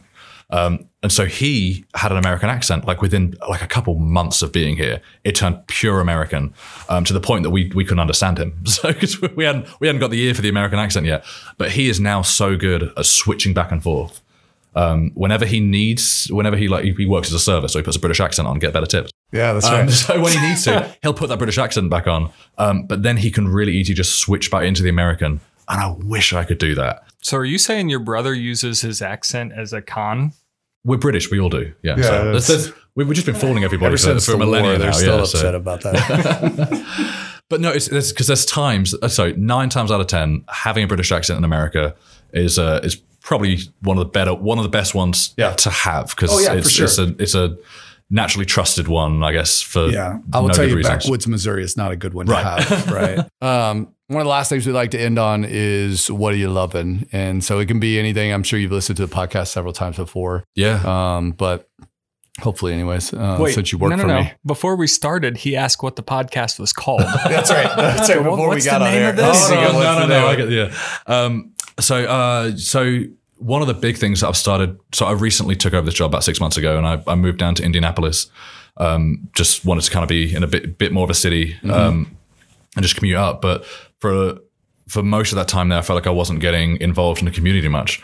Um, and so he had an American accent, like within like a couple months of being here, it turned pure American um, to the point that we we couldn't understand him. So because we hadn't we hadn't got the ear for the American accent yet, but he is now so good at switching back and forth. Um, whenever he needs, whenever he like he works as a server, so he puts a British accent on, get better tips. yeah, that's Um, so when he needs to, he'll put that British accent back on. Um, but then he can really easily just switch back into the American. And I wish I could do that. So are you saying your brother uses his accent as a con? We're British, we all do. Yeah. Yeah, so that's- there's, there's, we've just been fooling everybody Ever for, since for the millennia war, they're now. still yeah, upset so. about that. But no, it's because there's times. uh, So nine times out of ten, having a British accent in America is uh, is probably one of the better, one of the best ones Yeah. to have because Oh, yeah, it's sure. it's a it's a naturally trusted one, I guess. For Yeah, I will no tell good you, reasons. backwoods Missouri is not a good one Right. to have. Right. um, one of the last things we like to end on is what are you loving? And so it can be anything. I'm sure you've listened to the podcast several times before. Yeah. Um, but hopefully, anyways, uh, since you work no, no, for no. me. Before we started, he asked what the podcast was called. That's right. That's right. What- Before we got the on name air. of this? Oh, no, what's no, the no, no. I get, yeah. Um, so, uh, so one of the big things that I've started. So I recently took over this job about six months ago, and I, I moved down to Indianapolis. Um, just wanted to kind of be in a bit bit more of a city um, and just commute up. But for for most of that time there, I felt like I wasn't getting involved in the community much.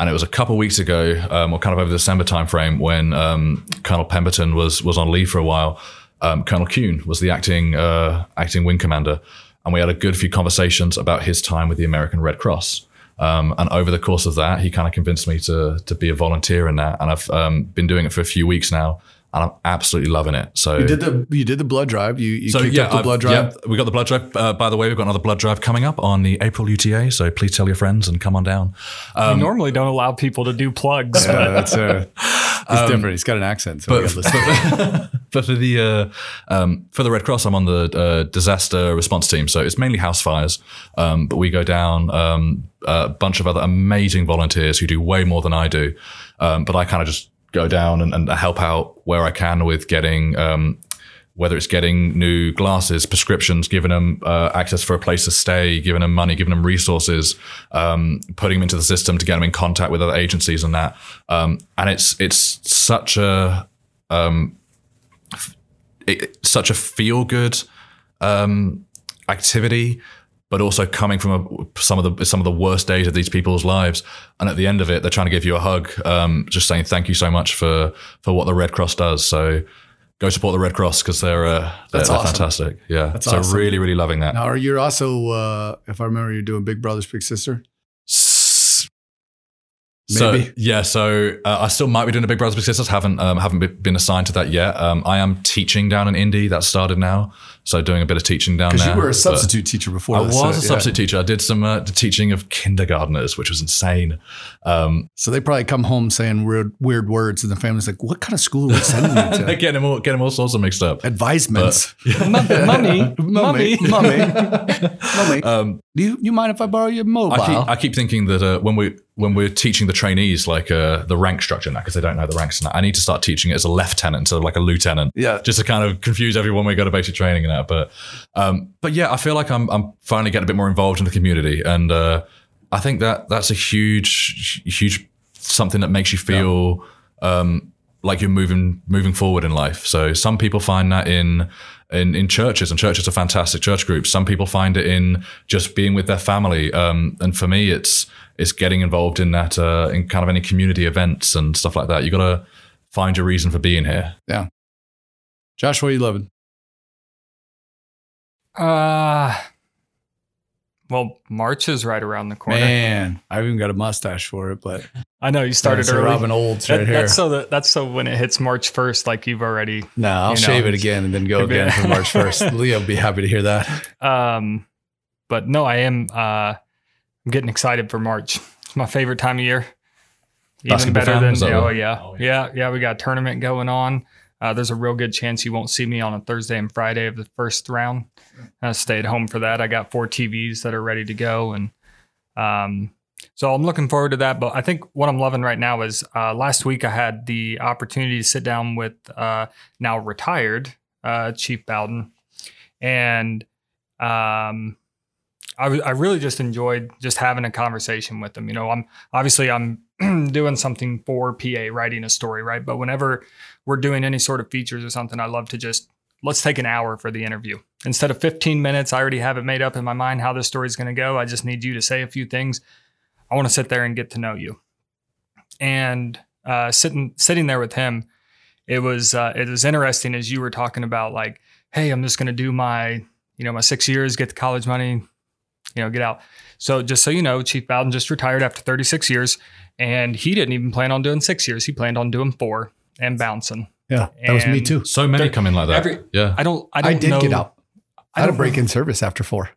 And it was a couple of weeks ago, um, or kind of over the December timeframe, when um, Colonel Pemberton was was on leave for a while. Um, Colonel Kuhn was the acting uh, acting wing commander, and we had a good few conversations about his time with the American Red Cross. Um, and over the course of that, he kind of convinced me to to be a volunteer in that, and I've um, been doing it for a few weeks now, and I'm absolutely loving it. So You did the you did the blood drive. You you so kicked yeah, up the I've- blood drive. yeah, we got the blood drive. Uh, by the way, we've got another blood drive coming up on the April UTA. So please tell your friends and come on down. we normally don't allow people to do plugs, Yeah, but that's uh, he's different. He's got an accent, so we But, but for the uh, um, for the Red Cross, I'm on the uh, disaster response team. So it's mainly house fires, um, but we go down um, a bunch of other amazing volunteers who do way more than I do. Um, but I kind of just go down and, and help out where I can with getting. Um, whether it's getting new glasses, prescriptions, giving them uh, access for a place to stay, giving them money, giving them resources, um, putting them into the system to get them in contact with other agencies and that. Um, and it's it's such a it, such a feel good um, activity, but also coming from a, some of the some of the worst days of these people's lives. And at the end of it, they're trying to give you a hug, um, just saying thank you so much for for what the Red Cross does. So go support the Red Cross because they're uh, they're, That's they're awesome. fantastic. Yeah, so awesome. really really loving that. now, are you also, uh, if I remember, you're doing Big Brothers Big Sister? So Maybe. yeah, so uh, I still might be doing a Big Brothers Big Sisters. Haven't um, haven't been assigned to that yet. Um, I am teaching down in Indy. That started now, so doing a bit of teaching down Because there. you were a but- substitute teacher before. I was so, a yeah. substitute teacher. I did some uh, teaching of kindergartners, which was insane. Um, So they probably come home saying weird, weird words, and the family's like, "What kind of school are we sending you to?" get them all, get them all sorts of mixed up. Advisements. mummy, mummy, mummy. mummy, mummy. do you, you mind if I borrow your mobile? I keep, I keep thinking that uh, when we when we're teaching the trainees like uh, the rank structure now because they don't know the ranks now, I need to start teaching it as a lieutenant instead of like a lieutenant. Yeah. just to kind of confuse everyone when we go to basic training and that. But um, but yeah, I feel like I'm I'm finally getting a bit more involved in the community, and uh, I think that that's a huge huge something that makes you feel. Um, like you're moving moving forward in life. So some people find that in in, in churches, and churches are fantastic church groups. Some people find it in just being with their family. Um, and for me, it's it's getting involved in that uh, in kind of any community events and stuff like that. You got to find your reason for being here. yeah. Josh, what are you loving? Uh, well, March is right around the corner. Man, I've even got a mustache for it, but I know you started That's a early. Robin Olds That- right here. That's so that that's so when it hits March first, like you've already. No, I'll You know, shave it again and then go again for March first. Leo will be happy to hear that. Um, but no, I am. Uh, I'm getting excited for March. It's my favorite time of year. Even Basketball better than is that oh yeah. yeah yeah we got a tournament going on. Uh, there's a real good chance you won't see me on a Thursday and Friday of the first round. I stayed home for that. I got four TVs that are ready to go, and um, so I'm looking forward to that. But I think what I'm loving right now is uh, last week I had the opportunity to sit down with uh, now retired uh, Chief Bowden, and um, I, w- I really just enjoyed just having a conversation with him. You know, I'm obviously I'm doing something for PA, writing a story, right? But whenever we're doing any sort of features or something, I love to just let's take an hour for the interview instead of 15 minutes. I already have it made up in my mind how this story is going to go. I just need you to say a few things. I want to sit there and get to know you. And uh, sitting sitting there with him, it was uh, it was interesting as you were talking about like, hey, I'm just going to do my you know my six years, get the college money, you know, get out. So just so you know, Chief Bowden just retired after 36 years, and he didn't even plan on doing six years. He planned on doing four and bouncing. Yeah, that was me too. So many There- come in like that. every- yeah. I don't. I I, don't did know get out. I, I had a break know- in service after four,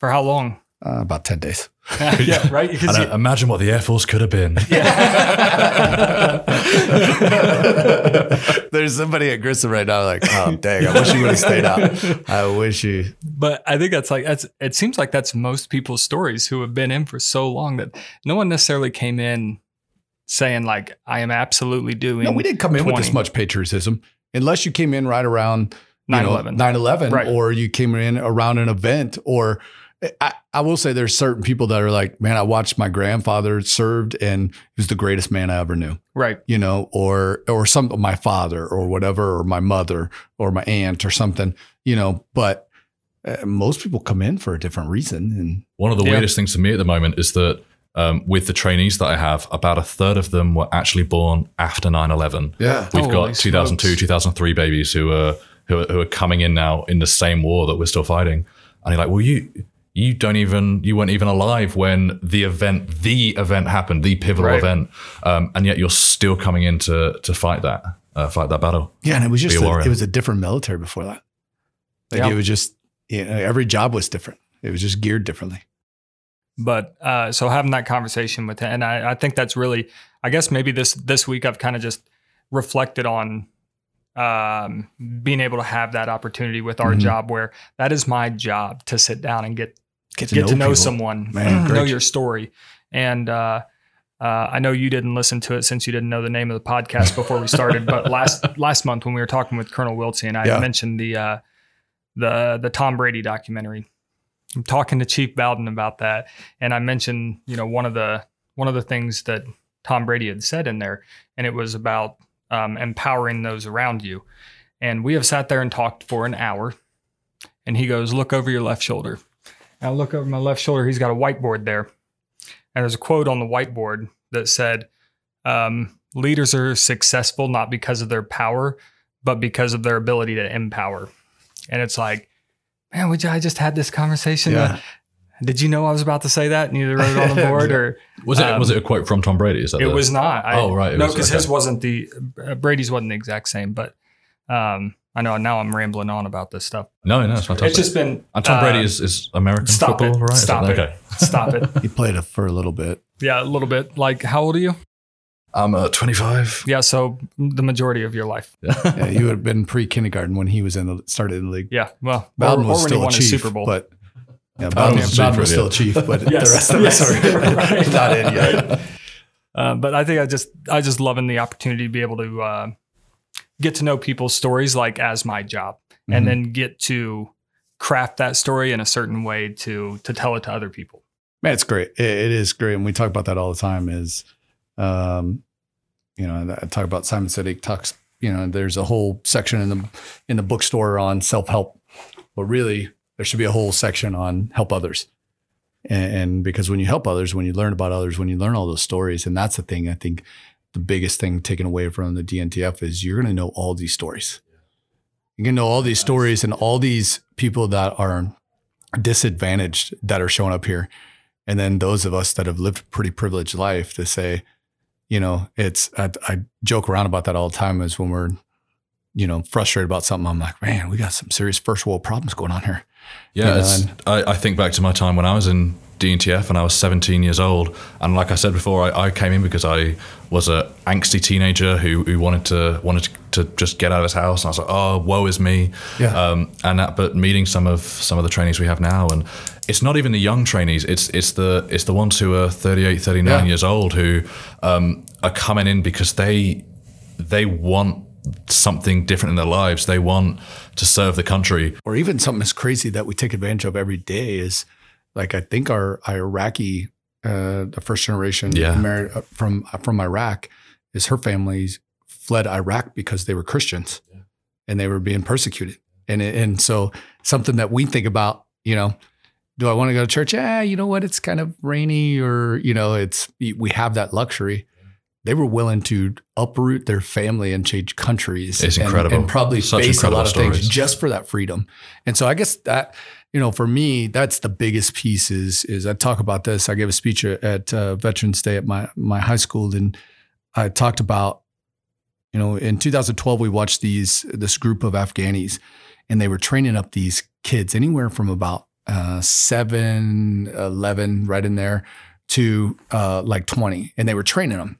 for how long. Uh, about 10 days. yeah, right. Because know, imagine what the Air Force could have been. There's somebody at Grissom right now like, oh, dang, I wish you would have stayed out. I wish you. but I think that's like that's. It seems like that's most people's stories who have been in for so long that no one necessarily came in saying like, "I am absolutely doing." No, we didn't come in with this much patriotism unless you came in right around 9/11. 9 11, Right. or you came in around an event. Or I, I will say there's certain people that are like, man, I watched my grandfather served and he was the greatest man I ever knew. Right. you know, or or some my father or whatever, or my mother or my aunt or something, you know. But uh, most people come in for a different reason, and One of the Yeah. weirdest things to me at the moment is that um, with the trainees that I have, about a third of them were actually born after 9 11. yeah, We've Holy got 2002, smokes. 2003 babies who are, who are who are coming in now in the same war that we're still fighting. And you're like, well, you you don't even you weren't even alive when the event the event happened, the pivotal Right. event, um, and yet you're still coming in to to fight that uh, fight that battle. yeah, and it was just Be a a, warrior. it was a different military before that. Like Yeah. it was just you know, every job was different. It was just geared differently. but uh, so having that conversation with him, and I, I think that's really, I guess maybe this this week I've kind of just reflected on um, being able to have that opportunity with our Mhm. job, where that is my job to sit down and get Get get to know people. someone, Man, know your story, and. Uh, uh, I know you didn't listen to it since you didn't know the name of the podcast before we started. but last last month when we were talking with Colonel Wiltsey and I Yeah. mentioned the uh, the the Tom Brady documentary. I'm talking to Chief Bowden about that, and I mentioned you know one of the one of the things that Tom Brady had said in there, and it was about um, empowering those around you. And we have sat there and talked for an hour, and he goes, "Look over your left shoulder." And I look over my left shoulder. He's got a whiteboard there, and there's a quote on the whiteboard that said, um, "Leaders are successful not because of their power, but because of their ability to empower." And it's like, man, would you, I just had this conversation. Yeah. Did you know I was about to say that and you wrote it on the board, or Was it Um, was it a quote from Tom Brady? Is that it the- was not? I, Oh, right, no, because okay. his wasn't the uh, Brady's wasn't the exact same. But um, I know now I'm rambling on about this stuff. no, no, it's fantastic. It's just been and Tom uh, Brady is, is American stop football, it, right? Stop it, Okay. stop it. He played it for a little bit. Yeah, a little bit. Like, how old are you? I'm uh, 25. Yeah, so the majority of your life. Yeah, you would have been pre kindergarten when he was in the started in the league. Yeah, well, Bowden or, was or when he still a won his chief, Super Bowl. but yeah, Bowden Bowden, was was, Bowden was still a chief, but Yes, the rest of us are right. not in yet. Uh, but I think I just I just loving the opportunity to be able to uh, get to know people's stories like as my job, Mhm. and then get to craft that story in a certain way to to tell it to other people. Man, it's great. It, it is great, and we talk about that all the time. Is, um, you know, I talk about Simon Sinek talks. You know, there's a whole section in the in the bookstore on self help, but really there should be a whole section on help others. And, and because when you help others, when you learn about others, when you learn all those stories, and that's the thing I think the biggest thing taken away from the DNTF is you're going to know all these stories. You're going to know all these stories and all these people that are disadvantaged that are showing up here and then those of us that have lived a pretty privileged life to say you know it's I, I joke around about that all the time is when we're you know frustrated about something i'm like man we got some serious first world problems going on here Yeah, You know, it's, I, I think back to my time when I was in DNTF, and I was 17 years old. And like I said before, I, I came in because I was a angsty teenager who, who wanted to wanted to just get out of his house. And I was like, oh, woe is me. Yeah. Um, and that, but meeting some of some of the trainees we have now, and it's not even the young trainees. It's it's the it's the ones who are 38, 39 Yeah. years old who um, are coming in because they they want something different in their lives. They want to serve the country. or even something as crazy that we take advantage of every day is like I think our, Iraqi, uh, the first generation Yeah. Uh, from from Iraq, is her families fled Iraq because they were Christians and they were being persecuted, and and so something that we think about, you know. Do I want to go to church? Yeah, you know what? It's kind of rainy, or you know, it's we have that luxury. They were willing to uproot their family and change countries. It's and- incredible. and probably Such face a lot of things just for that freedom. And so I guess that, you know, for me, that's the biggest piece is, is I talk about this. I gave a speech at- uh, Veterans Day at my, my high school. And I talked about, you know, in 2012, we watched these, this group of Afghanis and they were training up these kids anywhere from about uh, seven, 11, right in there to uh, like 20. And they were training them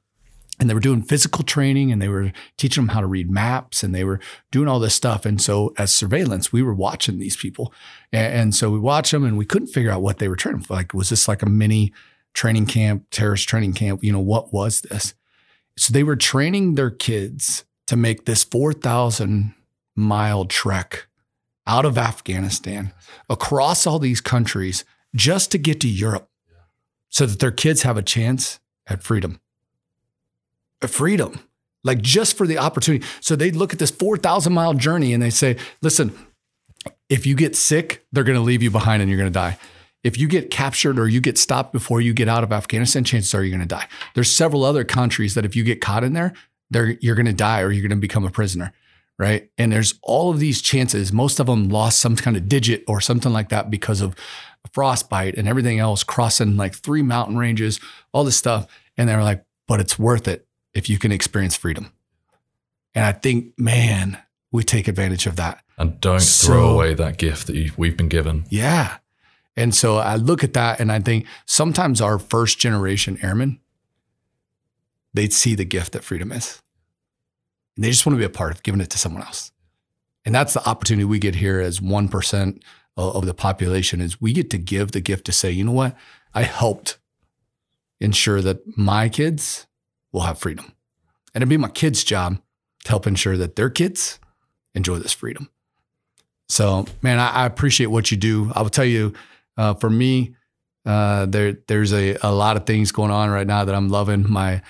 and they were doing physical training and they were teaching them how to read maps and they were doing all this stuff. And so, as surveillance, we were watching these people, and, and so we watched them and we couldn't figure out what they were training for. Like, was this like a mini training camp, terrorist training camp? You know, what was this? So they were training their kids to make this four thousand mile trek out of Afghanistan across all these countries just to get to Europe, so that their kids have a chance at freedom freedom, like just for the opportunity. So they look at this 4,000 mile journey and they say, listen, if you get sick, they're going to leave you behind and you're going to die. If you get captured or you get stopped before you get out of Afghanistan, chances are you're going to die. There's several other countries that if you get caught in there, you're going to die or you're going to become a prisoner. Right. And there's all of these chances. Most of them lost some kind of digit or something like that because of frostbite and everything else, crossing like three mountain ranges, all this stuff. And they're like, but it's worth it if you can experience freedom. And I think, man, we take advantage of that. And don't So- throw away that gift that you, we've been given. Yeah. And so I look at that and I think sometimes our first generation airmen, they'd see the gift that freedom is. And they just want to be a part of giving it to someone else. And that's the opportunity we get here as 1% of of the population is we get to give the gift to say, you know what? I helped ensure that my kids will have freedom. And it'd be my kids' job to help ensure that their kids enjoy this freedom. So, man, I, I appreciate what you do. I will tell you, uh, for me, uh, there there's a, a lot of things going on right now that I'm loving. My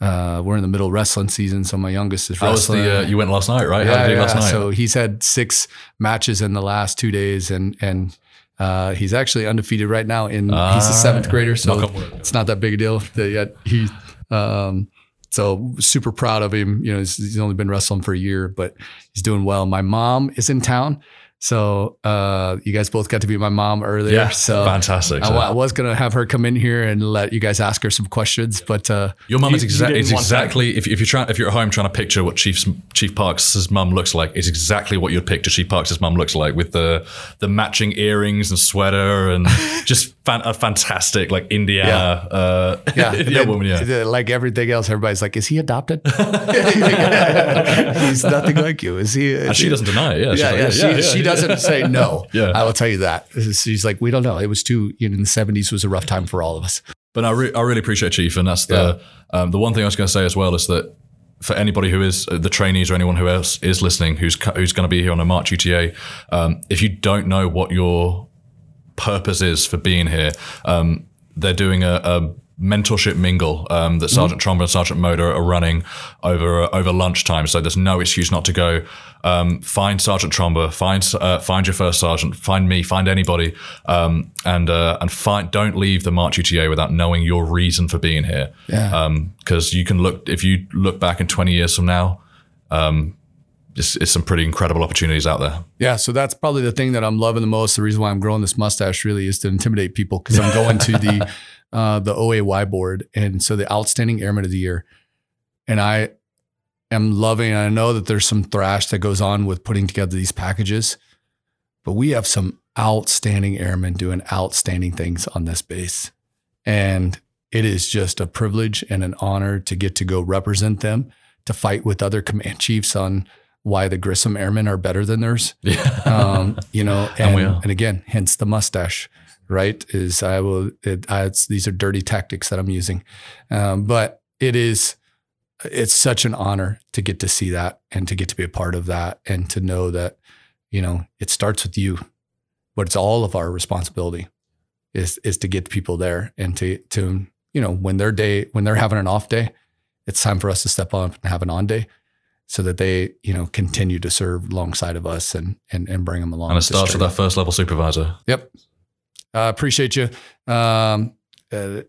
uh, we're in the middle of wrestling season, so my youngest is wrestling. the? Uh, you went last night, right? How did you do last night? So he's had six matches in the last two days, and and uh, he's actually undefeated right now. In he's a Ah, seventh grader, so knock on wood. it's not that big a deal. That yet he, um, so super proud of him. You know, he's, he's only been wrestling for a year, but he's doing well. My mom is in town, so uh, you guys both got to be my mom earlier. yeah, so. fantastic. I, I was gonna have her come in here and let you guys ask her some questions, but uh, your mom is, exa- is exactly if, if you're trying if you're at home trying to picture what Chief Chief Parks' mom looks like, it's exactly what you'd picture Chief Parks' mom looks like with the the matching earrings and sweater and just fan, a fantastic like Indiana uh, Yeah, yeah, woman yeah. Like everything else, everybody's like, "Is he adopted? He's nothing like you. Is he?" is And she he- doesn't deny it. Yeah, she's Yeah, like, yeah, she, she doesn't say no. Yeah. I will tell you that. She's like, we don't know. It was too. You know, in the seventies was a rough time for all of us. But I, re- I really appreciate Chief, and that's the um, the one thing I was going to say as well is that for anybody who is uh, the trainees or anyone who else is listening who's who's going to be here on a March UTA, um, if you don't know what your purpose is for being here, um, they're doing a, a mentorship mingle um, that Sergeant Tromber and Sergeant Moder are running over uh, over lunchtime. So there's no excuse not to go. Um, find Sergeant Tromber, find uh, find your first sergeant, find me, find anybody, um, and uh, and find. Don't leave the March UTA without knowing your reason for being here. Yeah. Because you can look if you look back in 20 years from now. Um, it's, it's some pretty incredible opportunities out there. Yeah, so that's probably the thing that I'm loving the most. The reason why I'm growing this mustache really is to intimidate people because I'm going to the uh, the OAY board, and so the Outstanding Airman of the Year, and I am loving. I know that there's some thrash that goes on with putting together these packages, but we have some outstanding airmen doing outstanding things on this base. And it is just a privilege and an honor to get to go represent them, to fight with other command chiefs on why the Grissom airmen are better than theirs. Yeah. Um, you know, and, And and, again, hence the mustache, right? Is I will, it, I, it's, these are dirty tactics that I'm using. Um, but it is, it's such an honor to get to see that and to get to be a part of that and to know that, you know, it starts with you, but it's all of our responsibility is, is to get people there and to, to, you know, when their day, when they're having an off day, it's time for us to step up and have an on day so that they, you know, continue to serve alongside of us and, and, and bring them along. And it starts with that first level supervisor. Yep. Uh, appreciate you. Um, uh,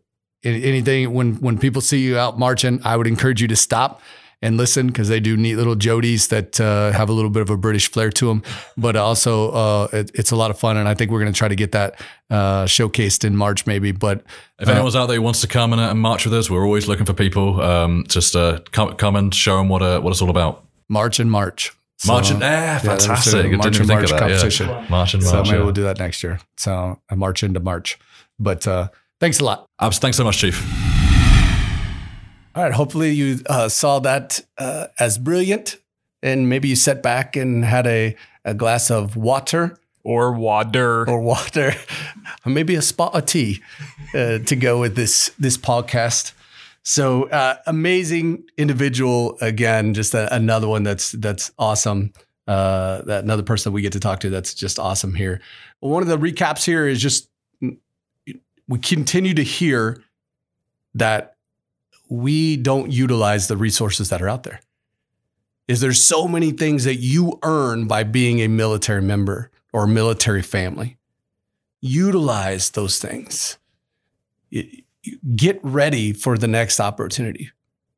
anything when when people see you out marching, I would encourage you to stop and listen because they do neat little jodies that uh, have a little bit of a British flair to them. But also, uh, it, it's a lot of fun, and I think we're going to try to get that uh, showcased in March, maybe. But If anyone's out there who wants to come and, uh, and march with us, we're always looking for people. Um, just uh, come, come and show them what uh, what it's all about. March and March. So- March and ah, yeah, there's a fantastic! I March and March that. competition. Yeah. March and So maybe yeah. we'll do that next year. So a March into March. But uh, thanks a lot. Abs, thanks so much, Chief. All right. Hopefully, you uh, saw that uh, as brilliant, and maybe you sat back and had a, a glass of water Or water. or water, or maybe a spot of tea uh, to go with this this podcast. So uh, amazing individual again, just a, another one that's that's awesome. Uh, that another person that we get to talk to that's just awesome here. One of the recaps here is just we continue to hear that we don't utilize the resources that are out there. Is there's so many things that you earn by being a military member or military family. Utilize those things. Y- Get ready for the next opportunity.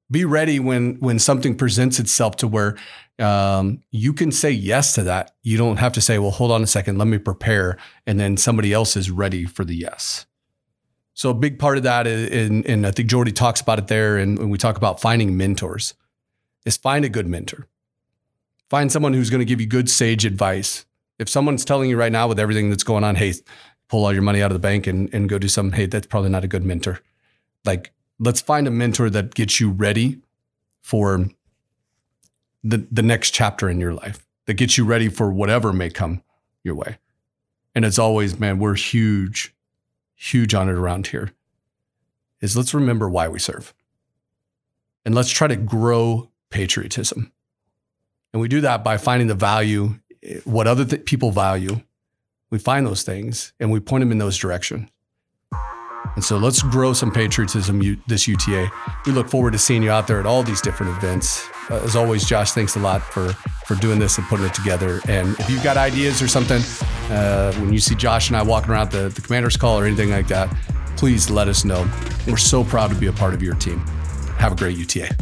Be ready when when something presents itself to where um, you can say yes to that. You don't have to say, "Well, hold on a second, let me prepare," and then somebody else is ready for the yes. So a big part of that, is, and, and I think Jordy talks about it there, and when we talk about finding mentors, is find a good mentor. Find someone who's going to give you good sage advice. If someone's telling you right now with everything that's going on, hey, pull all your money out of the bank and, and go do something, hey, that's probably not a good mentor. Like, let's find a mentor that gets you ready for the, the next chapter in your life, that gets you ready for whatever may come your way. And it's always, man, we're huge, huge on it around here. Is let's remember why we serve. And let's try to grow patriotism. And we do that by finding the value, eh, what other th- people value. We find those things and we point them in those directions. And so let's grow some patriotism this UTA. We look forward to seeing you out there at all these different events. Uh, as always, Josh, thanks a lot for for doing this and putting it together. And if you've got ideas or something, uh, when you see Josh and I walking around the, the commander's call or anything like that, please let us know. We're so proud to be a part of your team. Have a great UTA.